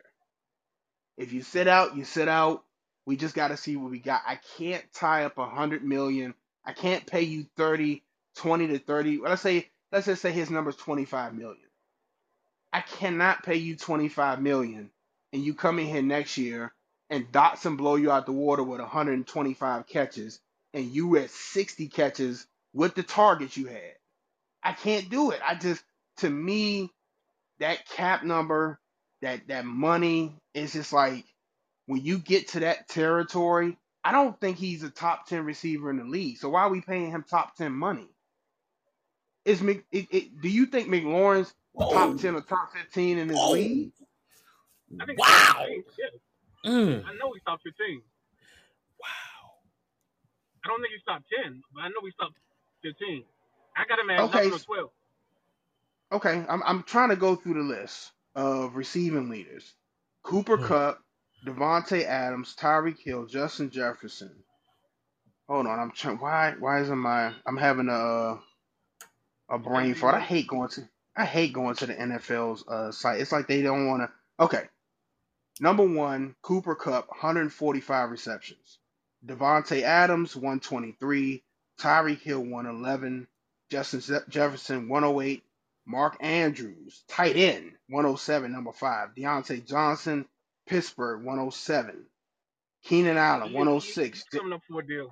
If you sit out, you sit out. We just got to see what we got. I can't tie up a hundred million. I can't pay you 30, 20 to 30. Let's say, let's just say his number's 25 million. I cannot pay you 25 million and you come in here next year and Dotson blow you out the water with 125 catches and you at 60 catches with the targets you had. I can't do it. I just to me that cap number, that that money is just like when you get to that territory, I don't think he's a top 10 receiver in the league. So why are we paying him top 10 money? Is Mc, it, it, do you think McLaurin's top Oh, 10 or top 15 in his oh, league? I think he's top wow. 15. Yeah, Mm, I know he's top 15. wow. I don't think he's top 10, but I know he's top 15. I got him at Okay, 11 or 12. Okay, I'm I'm trying to go through the list of receiving leaders. Cooper Mm. Kupp, Davante Adams, Tyreek Hill, Justin Jefferson. Hold on, I'm trying. Why why isn't my I'm having a a brain fart. I hate going to I hate going to the NFL's uh, site. It's like they don't want to. Okay, number one, Cooper Kupp, 145 receptions. Davante Adams, 123. Tyreek Hill, 111. Justin Jefferson, 108. Mark Andrews, tight end, 107, number five. Diontae Johnson, Pittsburgh, 107. Keenan Allen, He- he- 106. Coming up for a deal.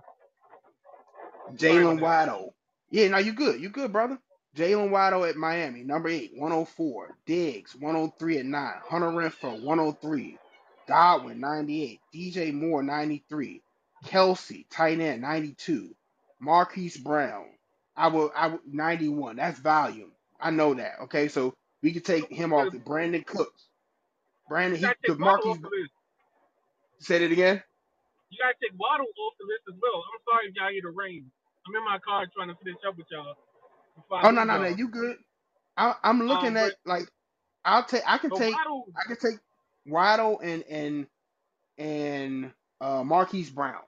Jaylen. Waddle. Yeah, no, you good. You good, brother. Jaylen Waddle at Miami, number eight, 104. Diggs, 103 at nine. Hunter Renfrow, 103. Godwin, 98. DJ Moore, 93. Kelce, tight end, 92. Marquise Brown, I will, I will, 91. That's volume. I know that. Okay, so we can take him off. The Brandin Cooks. Brandon, You he, because take Marquise, off the list. said it again. You gotta take Waddle off the list as well. I'm sorry if y'all hear the rain. I'm in my car trying to finish up with y'all. Oh no, no, no, y'all. good. I, I'm looking Um, at like I'll take. I can take. Waddle, I can take Waddle and and and uh, Marquise Brown,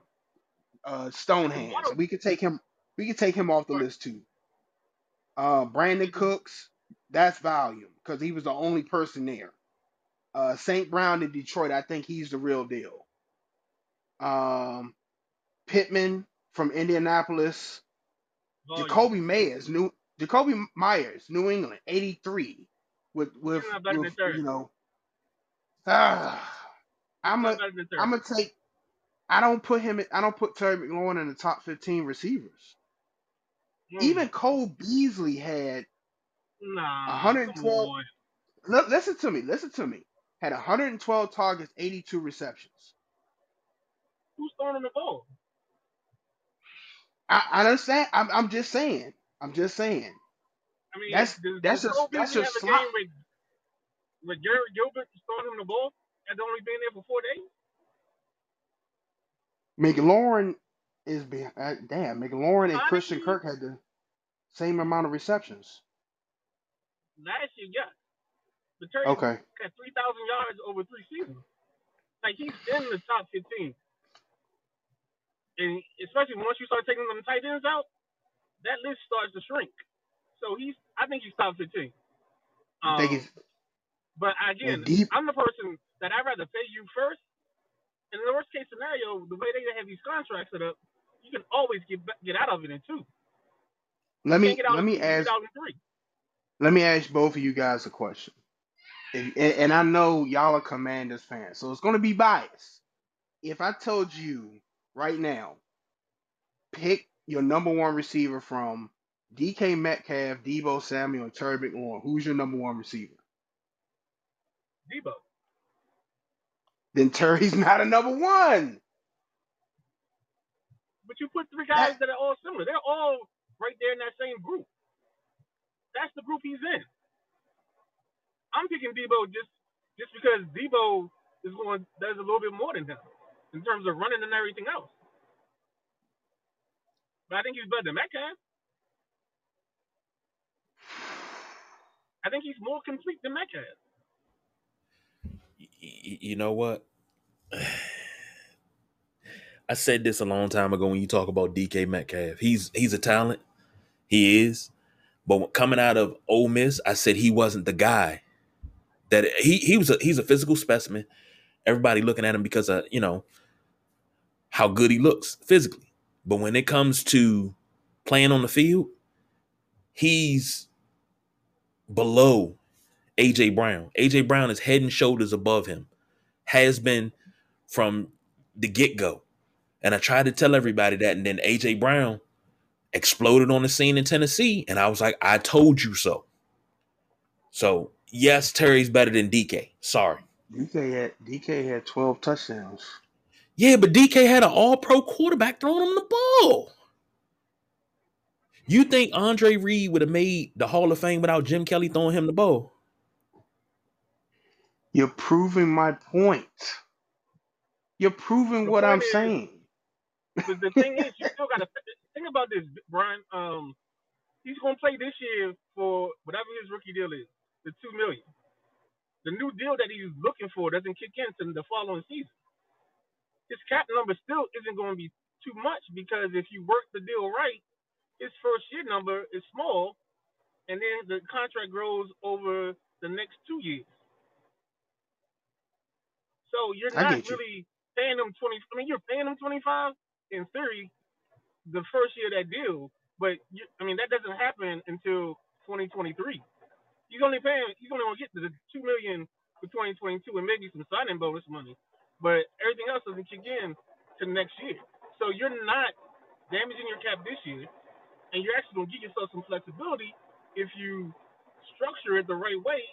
uh, Stonehands. Waddle- We could take him. We could take him off the list too. Uh, Brandin Cooks, that's volume because he was the only person there. Uh, St. Brown in Detroit, I think he's the real deal. Um, Pittman from Indianapolis, volume. Jakobi Meyers, New Jakobi Meyers, New England, 83 with with, better with you know. Ah, I'm a Not better than third. I'm gonna take. I don't put him. I don't put Terry McLaurin in the top 15 receivers. Mm. Even Cole Beasley had. nah, 112 come Listen to me. Listen to me. Had 112 targets, 82 receptions. Who's throwing the ball? I, I understand. I'm, I'm just saying. I'm just saying. I mean, That's does, that's does Cole that's a slop. game with with Garrett Gilbert throwing him the ball and only being there for four days? McLaurin is behind. Uh, damn, McLaurin and Christian Kirk had the same amount of receptions. last year, yes. But Terry Okay. got 3,000 yards over three seasons. Like, he's in the top 15. And especially once you start taking them tight ends out, that list starts to shrink. So he's, I think he's top 15. I think Um, but again, deep. I'm the person that I'd rather pay you first. And in the worst case scenario, the way they have these contracts set up, you can always get get out of it in two. Let You me let me you ask get out in three. let me ask both of you guys a question. And, and I know y'all are Commanders fans, so it's going to be biased. If I told you right now, pick your number one receiver from DK Metcalf, Deebo Samuel, and Terry McLaurin, who's your number one receiver? Debo. Then Terry's not a number one. But you put three That guys that are all similar. They're all right there in that same group. That's the group he's in. I'm picking Deebo just just because Deebo is going does a little bit more than him in terms of running and everything else. But I think he's better than Metcalf. I think he's more complete than Metcalf. You know what? I said this a long time ago when you talk about DK Metcalf. He's he's a talent. He is. But coming out of Ole Miss, I said he wasn't the guy. That he he was a he's a physical specimen. Everybody looking at him because of, you know, how good he looks physically. But when it comes to playing on the field, he's below AJ Brown. AJ Brown is head and shoulders above him. Has been from the get-go. And I tried to tell everybody that, and then AJ Brown exploded on the scene in Tennessee, and I was like, I told you so. So yes, Terry's better than DK. Sorry. DK had DK had 12 touchdowns. Yeah, but DK had an all-pro quarterback throwing him the ball. You think Andre Reed would have made the Hall of Fame without Jim Kelly throwing him the ball? You're proving my point. You're proving The what I'm is, saying. the, the thing is, you still got to think about this, Brian. Um, he's gonna play this year for whatever his rookie deal is, the two million. The new deal that he's looking for doesn't kick in until the following season. His cap number still isn't going to be too much because if you work the deal right, his first year number is small, and then the contract grows over the next two years. So you're not you. really paying him twenty. I mean, you're paying him twenty five in theory, the first year of that deal. But you, I mean, that doesn't happen until 2023. He's only paying. He's only going to get to the two million for 2022 and maybe some signing bonus money. But everything else doesn't kick in to next year. So you're not damaging your cap this year, and you're actually going to give yourself some flexibility if you structure it the right way.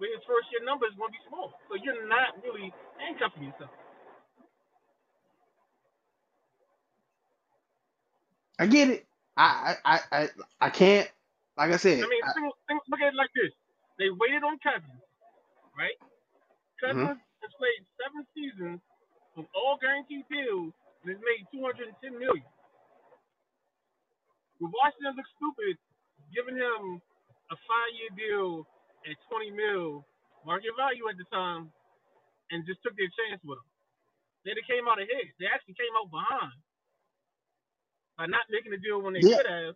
Where his first year number is going to be small, so you're not really handcuffing yourself. I get it. I I I I, I can't. Like I said, I mean, I, think, think, look at it like this: they waited on Cousins, right? mhm. Has played seven seasons with all guaranteed deals and has made 210 million. Would Washington look stupid giving him a five-year deal at 20 mil market value at the time and just took their chance with him? They they came out ahead. They actually came out behind by not making the deal when they yeah, should have.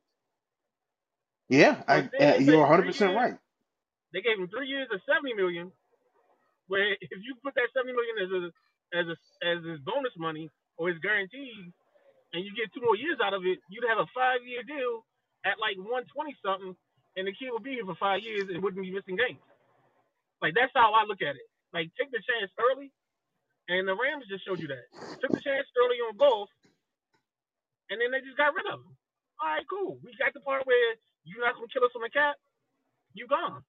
yeah. I, uh, you're 100 percent right. They gave him three years of 70 million. Where if you put that 70 million as a as a as his bonus money or his guaranteed, and you get two more years out of it, you'd have a five-year deal at like 120 something, and the kid would be here for five years and wouldn't be missing games. Like that's how I look at it. Like take the chance early, and the Rams just showed you that. Took the chance early on both, and then they just got rid of him. All right, cool. We got the part where you're not gonna kill us on the cap. You gone.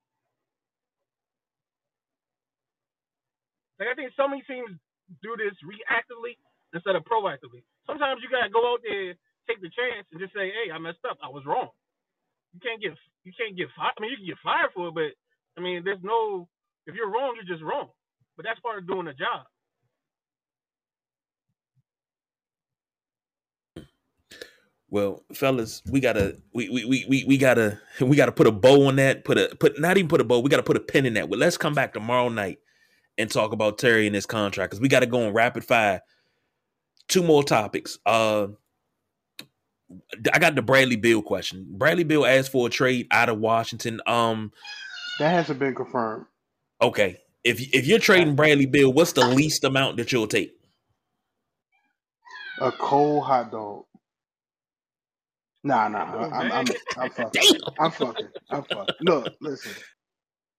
Like I think so many teams do this reactively instead of proactively. Sometimes you gotta go out there, take the chance and just say, "Hey, I messed up. I was wrong." You can't get you can't get fired. I mean, you can get fired for it, but I mean, there's no if you're wrong, you're just wrong. But that's part of doing the job. Well, fellas, we gotta we we we we, gotta we gotta put a bow on that. Put a put not even put a bow. We gotta put a pin in that. Well, let's come back tomorrow night and talk about Terry and his contract because we got to go on rapid fire. Two more topics. Uh, I got the Bradley Beal question. Bradley Beal asked for a trade out of Washington. Um, that hasn't been confirmed. Okay, if if you're trading Bradley Beal, what's the least amount that you'll take? A cold hot dog. Nah, nah. I'm, I'm, I'm, I'm fucking. I'm fucking. I'm fucking. Look, listen.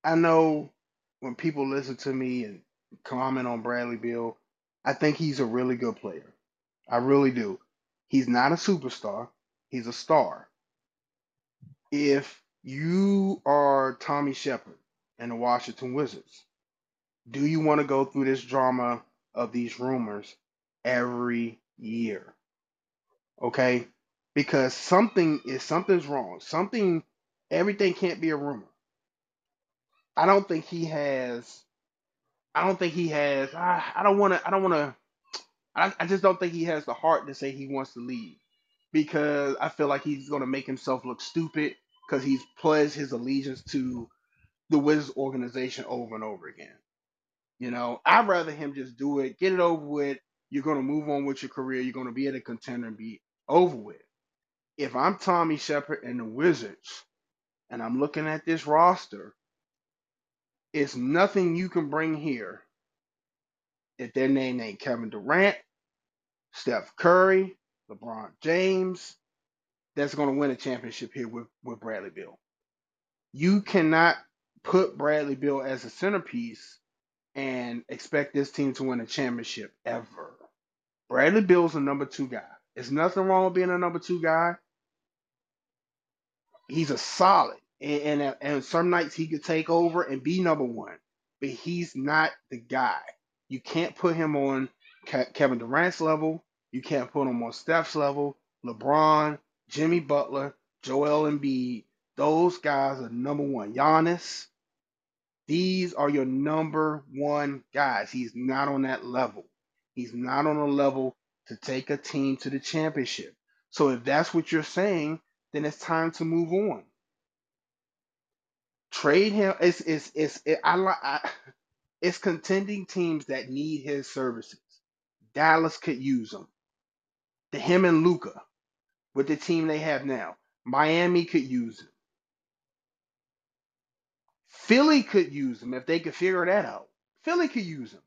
I know when people listen to me and comment on Bradley Beal, I think he's a really good player. I really do. He's not a superstar. He's a star. If you are Tommy Sheppard and the Washington Wizards, do you want to go through this drama of these rumors every year? Okay? Because something is something's wrong. Something everything can't be a rumor. I don't think he has I don't think he has I, I don't want to I don't want to I, I just don't think he has the heart to say he wants to leave because I feel like he's going to make himself look stupid because he's pledged his allegiance to the Wizards organization over and over again. You know, I'd rather him just do it, get it over with. You're going to move on with your career. You're going to be at a contender and be over with. If I'm Tommy Sheppard and the Wizards, and I'm looking at this roster, it's nothing you can bring here if their name ain't Kevin Durant, Steph Curry, LeBron James, that's going to win a championship here with, with Bradley Beal. You cannot put Bradley Beal as a centerpiece and expect this team to win a championship ever. Bradley Beal's a number two guy. There's nothing wrong with being a number two guy. He's a solid, and, and and some nights he could take over and be number one, but he's not the guy. You can't put him on Kevin Durant's level. You can't put him on Steph's level. LeBron, Jimmy Butler, Joel Embiid, those guys are number one. Giannis, these are your number one guys. He's not on that level. He's not on a level to take a team to the championship. So if that's what you're saying, then it's time to move on. Trade him. It's it's it's it, I like. It's contending teams that need his services. Dallas could use him. The him and Luka, with the team they have now. Miami could use him. Philly could use him if they could figure that out. Philly could use him.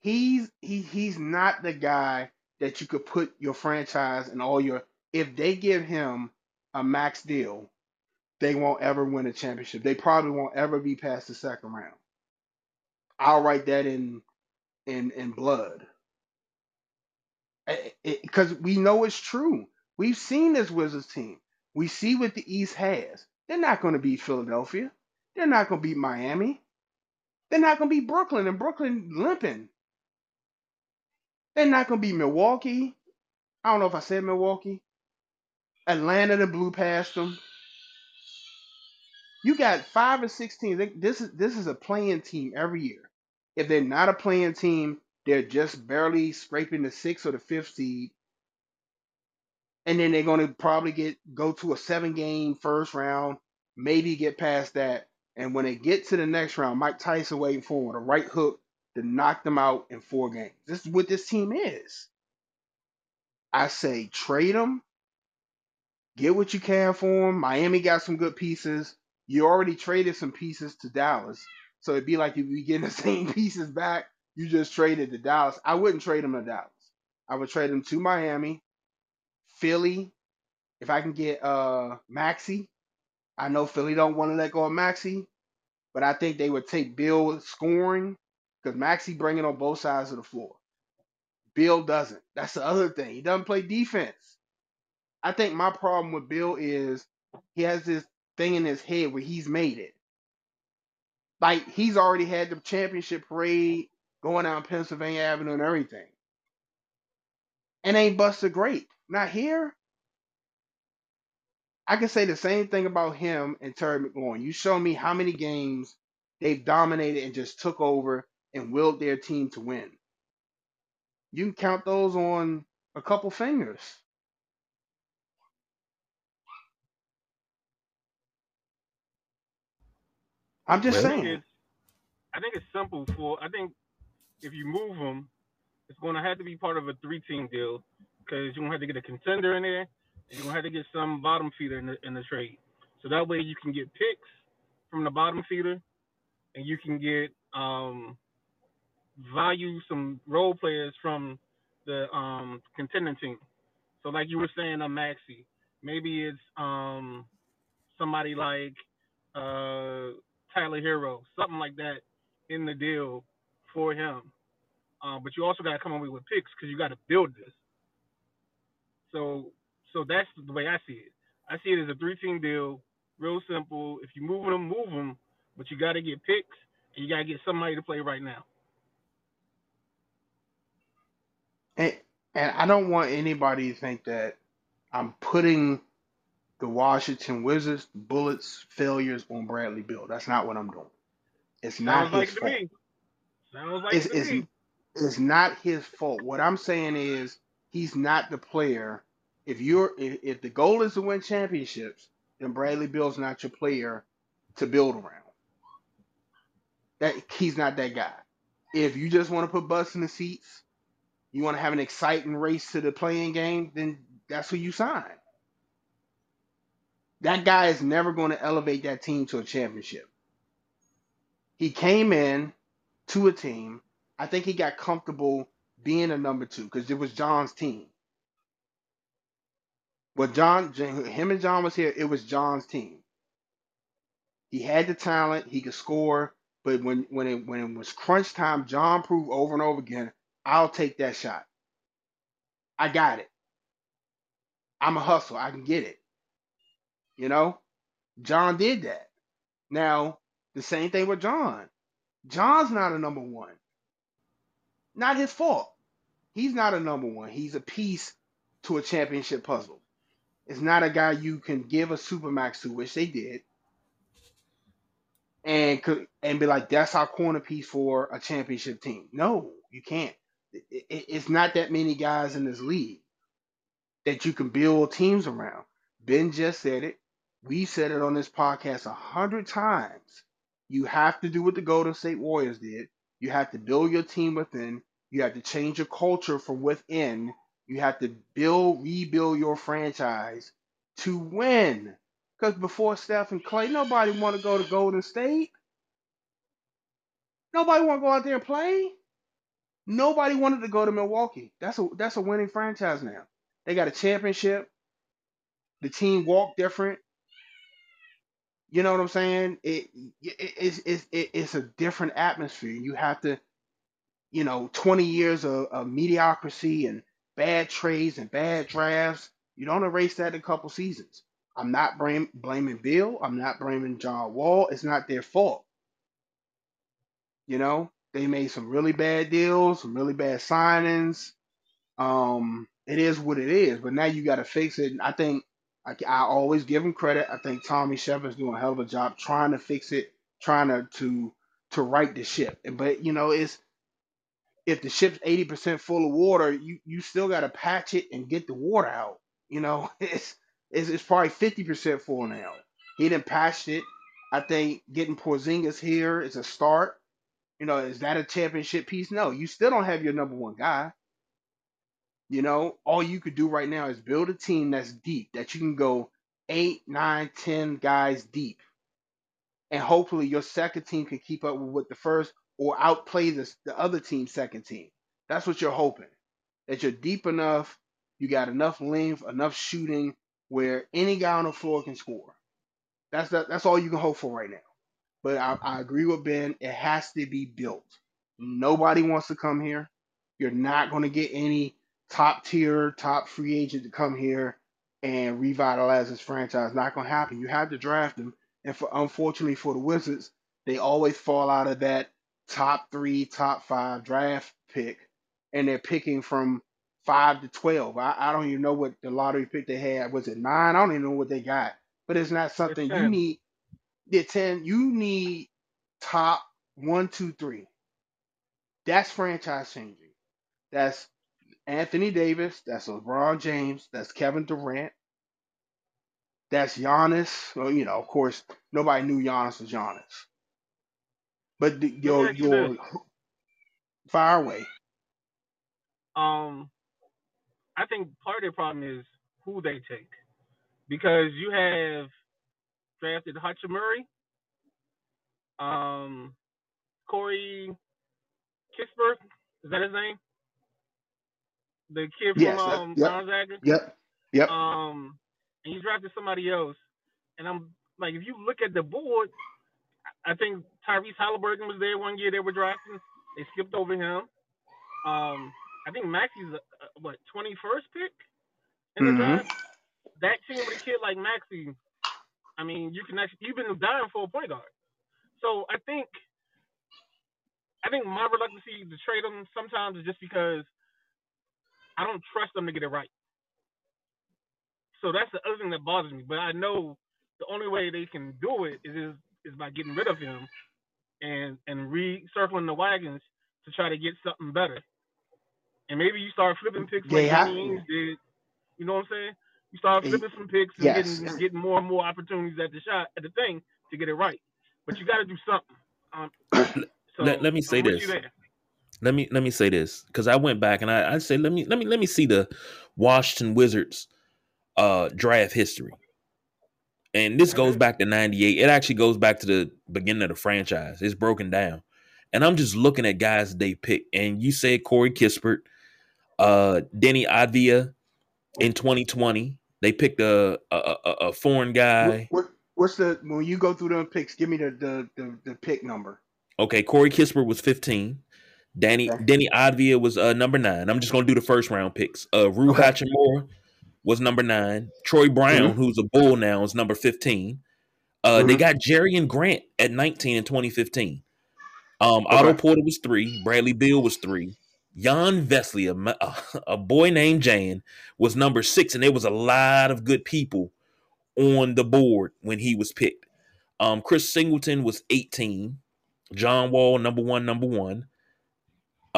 He's he he's not the guy that you could put your franchise and all your if they give him a max deal, they won't ever win a championship. They probably won't ever be past the second round. I'll write that in in in blood because we know it's true. We've seen this Wizards team. We see what the East has. They're not going to beat Philadelphia. They're not going to beat Miami. They're not going to beat Brooklyn and Brooklyn limping. They're not going to beat Milwaukee. I don't know if I said Milwaukee. Atlanta that blew past them. You got five or six teams. This is this is a playing team every year. If they're not a playing team, they're just barely scraping the sixth or the fifth seed. And then they're going to probably get go to a seven game first round, maybe get past that. And when they get to the next round, Mike Tyson waiting for a right hook to knock them out in four games. This is what this team is. I say trade them, get what you can for them. Miami got some good pieces. You already traded some pieces to Dallas. So it'd be like if you get the same pieces back, you just traded to Dallas. I wouldn't trade them to Dallas. I would trade them to Miami, Philly. If I can get uh Maxey, I know Philly don't want to let go of Maxey, but I think they would take Beal scoring because Maxey bringing on both sides of the floor. Beal doesn't. That's the other thing. He doesn't play defense. I think my problem with Beal is he has this thing in his head where he's made it. Like he's already had the championship parade going down Pennsylvania Avenue and everything. And ain't Buster great. not here. I can say the same thing about him and Terry McLaurin. You show me how many games they've dominated and just took over and willed their team to win. You can count those on a couple fingers. I'm just I Well, think saying. I think it's simple for I think if you move him, it's going to have to be part of a three-team deal because you're going to have to get a contender in there. And you're going to have to get some bottom feeder in the in the trade. So that way you can get picks from the bottom feeder, and you can get um value some role players from the um contending team. So like you were saying, on Maxey, maybe it's um somebody like uh Tyler Herro, something like that in the deal for him. Um, but you also got to come up with picks because you got to build this. So so that's the way I see it. I see it as a three team deal, real simple. If you move them, move them, but you got to get picks and you got to get somebody to play right now. And and I don't want anybody to think that I'm putting the Washington Wizards Bullets failures on Bradley Beal. That's not what I'm doing. It's not Sounds like his to fault. like It's it's it's not his fault. What I'm saying is he's not the player. If you're if, if the goal is to win championships, then Bradley Beal's not your player to build around. That he's not that guy. If you just want to put butts in the seats, you want to have an exciting race to the playing game, then that's who you sign. That guy is never going to elevate that team to a championship. He came in to a team. I think he got comfortable being a number two because it was John's team. But John, him and John was here. It was John's team. He had the talent. He could score. But when when it when it was crunch time, John proved over and over again, I'll take that shot. I got it. I'm a hustle. I can get it. You know, John did that. Now the same thing with John. John's not a number one. Not his fault. He's not a number one. He's a piece to a championship puzzle. It's not a guy you can give a supermax to, which they did, and could and be like, that's our corner piece for a championship team. No, you can't. It- it- it's not that many guys in this league that you can build teams around. Ben just said it. We said it on this podcast a hundred times. You have to do what the Golden State Warriors did. You have to build your team within. You have to change your culture from within. You have to build, rebuild your franchise to win. Because before Steph and Clay, nobody want to go to Golden State. Nobody want to go out there and play. Nobody wanted to go to Milwaukee. That's a that's a winning franchise now. They got a championship. The team walk different. You know what I'm saying? It, it it's it's it, it's a different atmosphere. You have to, you know, 20 years of, of mediocrity and bad trades and bad drafts. You don't erase that in a couple seasons. I'm not blame, blaming Beal. I'm not blaming John Wall. It's not their fault. You know, they made some really bad deals, some really bad signings. Um, it is what it is. But now you got to fix it. And I think I, I always give him credit. I think Tommy Sheppard's doing a hell of a job trying to fix it, trying to to to right the ship. But you know, it's if the ship's eighty percent full of water, you you still got to patch it and get the water out. You know, it's it's, it's probably fifty percent full now. He didn't patch it. I think getting Porzingis here is a start. You know, is that a championship piece? No, you still don't have your number one guy. You know, all you could do right now is build a team that's deep, that you can go eight, nine, ten guys deep. And hopefully your second team can keep up with what the first or outplay this, the other team's second team. That's what you're hoping. That you're deep enough, you got enough length, enough shooting where any guy on the floor can score. That's the, that's all you can hope for right now. But I, I agree with Ben. It has to be built. Nobody wants to come here. You're not going to get any top tier, top free agent to come here and revitalize this franchise. Not going to happen. You have to draft them. And for unfortunately for the Wizards, they always fall out of that top three, top five draft pick, and they're picking from five to twelve. I, I don't even know what the lottery pick they had. Was it nine? I don't even know what they got. But it's not something you need. The ten. You need top one, two, three. That's franchise changing. That's Anthony Davis. That's LeBron James. That's Kevin Durant. That's Giannis. Well, you know, of course, nobody knew Giannis was Giannis. But the, your your fire away. Um, I think part of the problem is who they take, because you have drafted Hachimura, um, Corey Kispert, is that his name? The kid from Yes. Um, Yep. Gonzaga. Yep. Yep. Um, and you drafted somebody else, and I'm like, if you look at the board, I think Tyrese Halliburton was there one year. They were drafting. They skipped over him. Um, I think Maxey's a, a, what 21st pick in the Mhm. draft. That team with a kid like Maxey, I mean, you can actually you've been dying for a point guard. So I think I think my reluctance to trade him sometimes is just because I don't trust them to get it right. So that's the other thing that bothers me. But I know the only way they can do it is is, is by getting rid of him and and recircling the wagons to try to get something better. And maybe you start flipping picks They like have Danny did. You know what I'm saying? You start flipping some picks and Yes. getting getting more and more opportunities at the shot at the thing to get it right. But you got to do something. Um, so Let, let me say I'm with you this. Let me let me say this because I went back and I I said let me let me let me see the Washington Wizards uh draft history. And this goes Mhm. back to 98. It actually goes back to the beginning of the franchise. It's broken down. And I'm just looking at guys they picked. And you said Corey Kispert, uh, Deni Avdija in 2020. They picked a a, a, a foreign What, guy. what what's the when you go through them picks? Give me the the the, the pick number. Okay, Corey Kispert was 15. Danny Okay. Deni Avdija was uh, number nine. I'm just gonna do the first round picks. Uh, Rui Okay. Hachimura was number nine. Troy Brown, Mhm. who's a bull now, is number 15. Uh, they Mhm. got Jerian Grant at 19 in 2015. Um, Otto Porter was three. Bradley Beal was three. Jan Vesely, a, a boy named Jan, was number six, and there was a lot of good people on the board when he was picked. Um, Chris Singleton was 18. John Wall, number one, number one.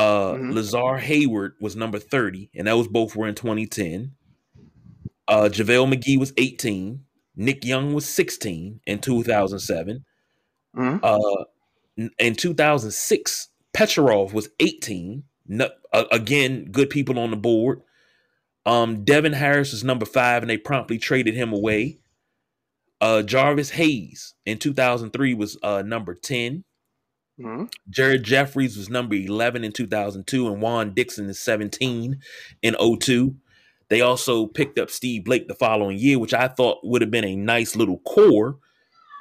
Uh, Mhm. Lazar Hayward was number 30, and those both were in 2010. Uh, JaVale McGee was 18. Nick Young was 16 in 2007. Mhm. Uh, in 2006, Pecherov was 18. No, uh, again, good people on the board. Um, Devin Harris was number five, and they promptly traded him away. Uh, Jarvis Hayes in 2003 was uh, number 10. Mhm. Jared Jeffries was number 11 in 2002, and Juan Dixon is 17 in 02. They also picked up Steve Blake the following year, which I thought would have been a nice little core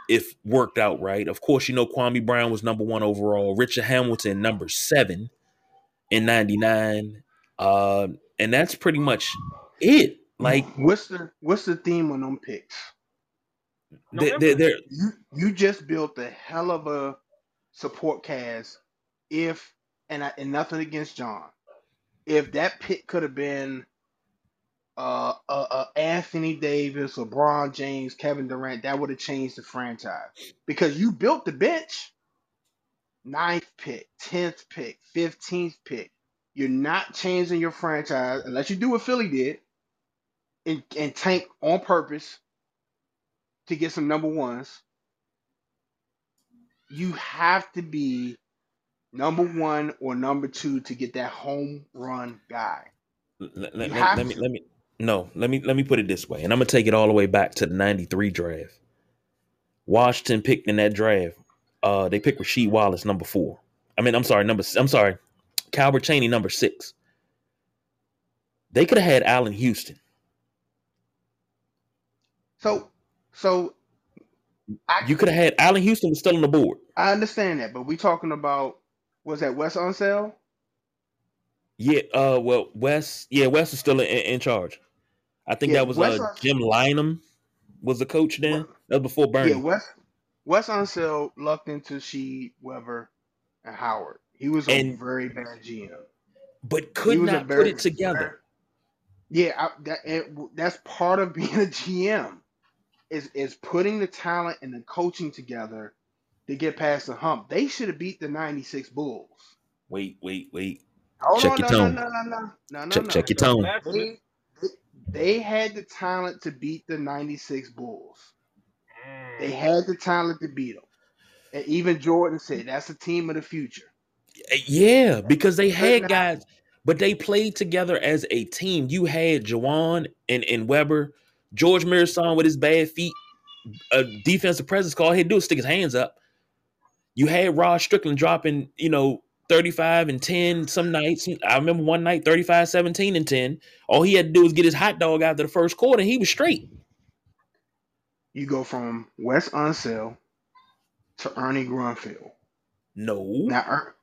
if worked out right. Of course, you know Kwame Brown was number one overall, Richard Hamilton number seven in 99. Uh, and that's pretty much it. Like what's the what's the theme on them picks? they, they, they're You you just built a hell of a support cast. If and I, and nothing against John, if that pick could have been uh, uh, uh, Anthony Davis, LeBron James, Kevin Durant, that would have changed the franchise because you built the bench. Ninth pick, tenth pick, fifteenth pick. You're not changing your franchise unless you do what Philly did and, and tank on purpose to get some number ones. You have to be number one or number two to get that home run guy. let, let- let- me let me no let me let me put it this way and i'm gonna take it all the way back to the 93 draft. Washington picked in that draft uh they picked rasheed wallace number four. I mean i'm sorry number i'm sorry calbert cheaney number six. They could have had allan houston. So, so I you could have had allan houston was still on the board I understand that, but we talking about was that Wes Unseld? yeah uh well wes yeah wes is still in, in charge i think Yeah, that was uh Un- jim lynam was the coach then that was before bernie Yeah, Wes Wes Unseld lucked into Sheed, Webber, and Howard. He was a And- very bad GM. but could not put it together Yeah, I, that it, that's part of being a GM is is putting the talent and the coaching together to get past the hump. They should have beat the '96 Bulls. Wait, wait, wait. Hold Check on, your no, tone. no, no, no, no, no, no, Check, no. check your tone. They, they they had the talent to beat the '96 Bulls. They mm, had the talent to beat them. And even Jordan said that's a team of the future. Yeah, because they had guys, but they played together as a team. You had Juwan and, and Webber, George Muresan with his bad feet, a defensive presence call. He'd do is stick his hands up. You had Rod Strickland dropping, you know, 35 and 10 some nights. I remember one night 35, 17 and 10. All he had to do was get his hot dog after the first quarter, and he was straight. you go from Wes Unseld to Ernie Grunfeld. No. Now, Er-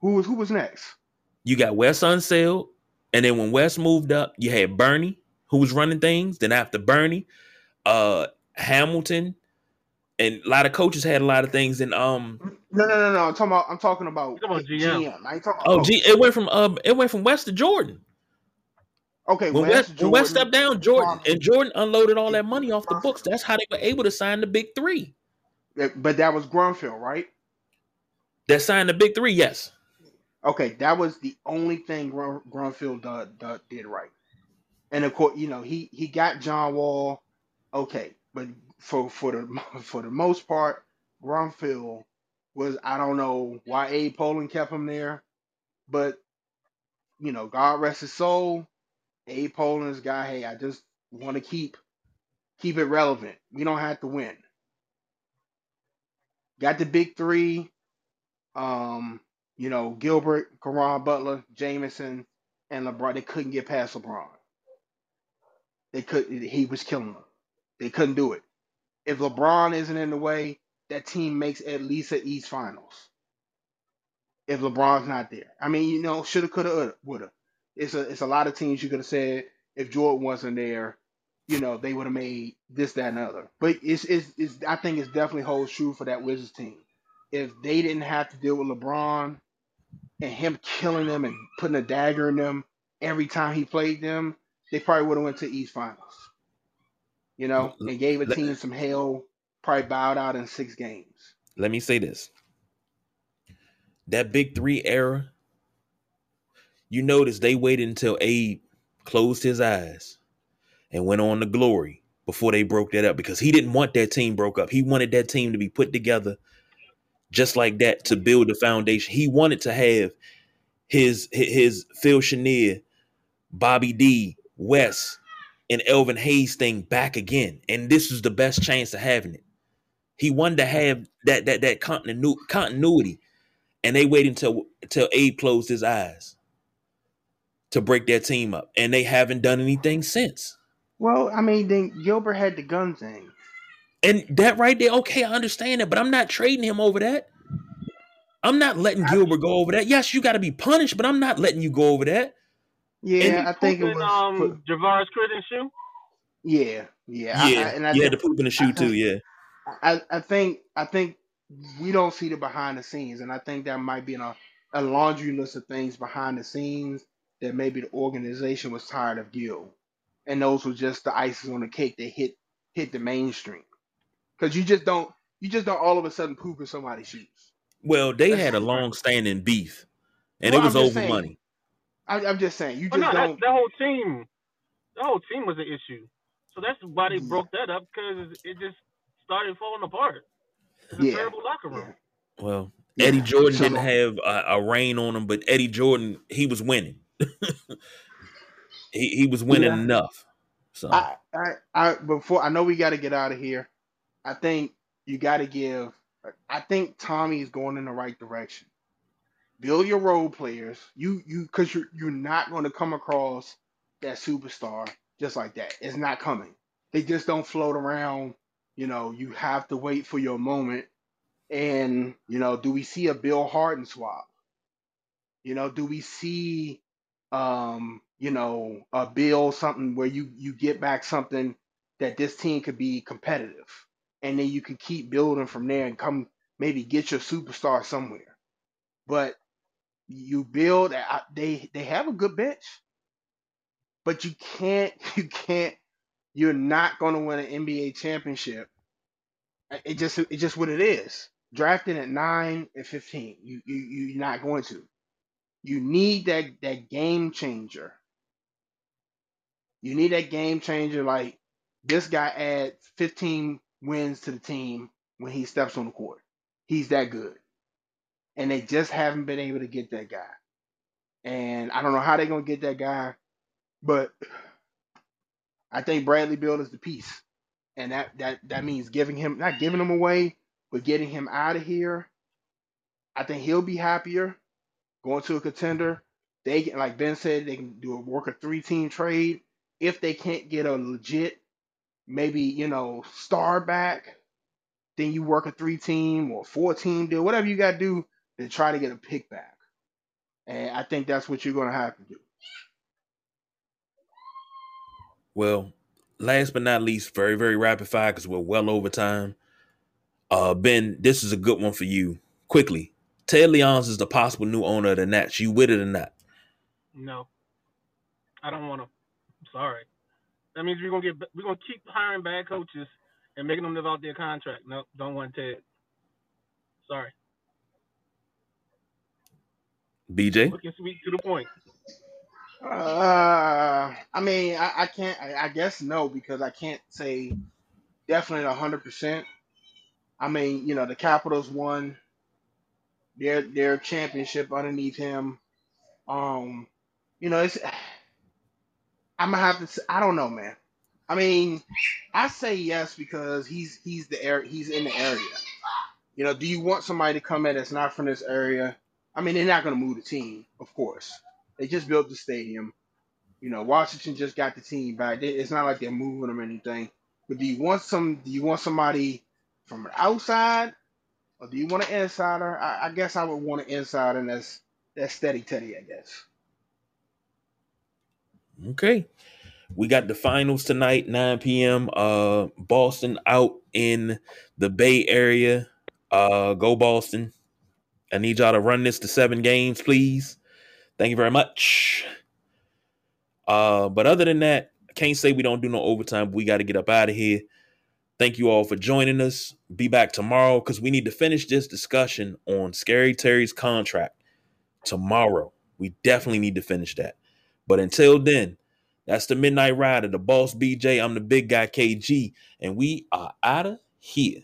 who was who was next? You got Wes Unseld, and then when Wes moved up, you had Bernie, who was running things. Then after Bernie, uh Hamilton, and a lot of coaches had a lot of things. And um, No, no, no, no. I'm talking about. I'm talking about, You talking about GM. I ain't talking about oh coach. gee, it went from uh, it went from West to Jordan. Okay, When Wes, West, when West stepped down, Jordan and Jordan unloaded all that money off the books. That's how they were able to sign the big three. But that was Grunfeld, right? That signed the big three, yes. Okay, that was the only thing Grunfeld did, did, did right. And of course, you know he he got John Wall. Okay, but for for the for the most part, Grunfeld was I don't know why Abe Pollin kept him there, but you know God rest his soul. Abe Pollin's guy. Hey, I just want to keep keep it relevant. We don't have to win. Got the big three. Um, you know, Gilbert, Caron Butler, Jamison, and LeBron. They couldn't get past LeBron. They could. He was killing them. They couldn't do it. If LeBron isn't in the way, that team makes at least an East Finals. If LeBron's not there, I mean, you know, shoulda, coulda, woulda. It's a it's a lot of teams you could have said if Jordan wasn't there, you know, they would have made this, that, and other. But it's, it's it's I think it's definitely holds true for that Wizards team. If they didn't have to deal with LeBron and him killing them and putting a dagger in them every time he played them, they probably would have went to East Finals. You know, and gave a team some hell, probably bowed out in six games. Let me say this. That big three era, you notice they waited until Abe closed his eyes and went on to glory before they broke that up because he didn't want that team broke up. He wanted that team to be put together just like that to build the foundation. He wanted to have his his Phil Chenier, Bobby D, Wes, and Elvin Hayes thing back again. And this was the best chance of having it. He wanted to have that that that continu- continuity, and they waited until until Abe closed his eyes to break their team up, and they haven't done anything since. Well, I mean, then Gilbert had the gun thing. And that right there, okay, I understand that, but I'm not trading him over that. I'm not letting Gilbert go over that. Yes, you got to be punished, but I'm not letting you go over that. Yeah, I think it was. um for- Javaris Critten's shoe. yeah, yeah, Yeah, I, and I you had think, to poop in the shoe too. Yeah, I, I think I think we don't see the behind the scenes, and I think that might be in a, a laundry list of things behind the scenes that maybe the organization was tired of Gil, and those were just the icing on the cake that hit hit the mainstream. Because you just don't you just don't all of a sudden poop in somebody's shoes. well, they That's- had a long-standing beef, and Well, it was over saying, money. I, I'm just saying you just no, that, don't. that whole team, the whole team was an issue. So that's why they Yeah. broke that up because it just started falling apart. It's a Yeah. terrible locker room. Well, Yeah. Eddie Jordan So- didn't have a, a rein on him, but Eddie Jordan he was winning. he he was winning Yeah. enough. So I, I, I before I know we got to get out of here. I think you got to give. I think Tommy is going in the right direction. Build your role players. You you because you're you're not going to come across that superstar just like that. It's not coming. They just don't float around. You know, you have to wait for your moment. And you know, do we see a Beal Harden swap? You know, do we see um, you know, a bill, something where you you get back something that this team could be competitive, and then you can keep building from there and come maybe get your superstar somewhere. But you build, they they have a good bench. but you can't, you can't, you're not going to win an NBA championship. It just, it's just what it is. Drafting at nine and fifteen, you, you, you're not going to. You need that that game changer. You need that game changer. Like this guy adds 15 wins to the team when he steps on the court. He's that good, and they just haven't been able to get that guy. And I don't know how they're gonna get that guy, but I think Bradley Beal is the piece, and that that that means giving him not giving him away, but getting him out of here. I think he'll be happier going to a contender. They can, like Ben said, they can do a work a three team trade if they can't get a legit, maybe you know star back. Then you work a three team or four team deal, whatever you got to do to try to get a pick back. And I think that's what you're going to have to do. Well, last but not least, very, very rapid fire because we're well over time. Uh, ben, this is a good one for you. Quickly, Ted Leonsis is the possible new owner of the Nats. You with it or not? No, I don't want to. I'm sorry. That means we're gonna get we're gonna keep hiring bad coaches and making them live out their contract. No, don't want Ted. Sorry. BJ. Looking sweet to the point. Uh, I mean, I, I can't. I, I guess no because I can't say definitely hundred percent. I mean, you know, the Capitals won their their championship underneath him. Um, you know, it's I'm gonna have to. Say, I don't know, man. I mean, I say yes because he's he's the air he's in the area. You know, do you want somebody to come in that's not from this area? I mean, they're not gonna move the team, of course. They just built the stadium. You know, Washington just got the team back. It's not like they're moving them or anything. But do you want some? Do you want somebody from the outside, or do you want an insider? I, I guess I would want an insider, and that's that's steady Teddy, I guess. Okay. We got the finals tonight, 9 p.m. Uh Boston out in the Bay Area. Uh go Boston. I need y'all to run this to seven games, please. Thank you very much. Uh, but other than that, I can't say we don't do no overtime. we got to get up out of here. Thank you all for joining us. Be back tomorrow because we need to finish this discussion on Scary Terry's contract tomorrow. We definitely need to finish that. But until then, that's the Midnight Rider, the boss BJ. I'm the big guy KG, and we are out of here.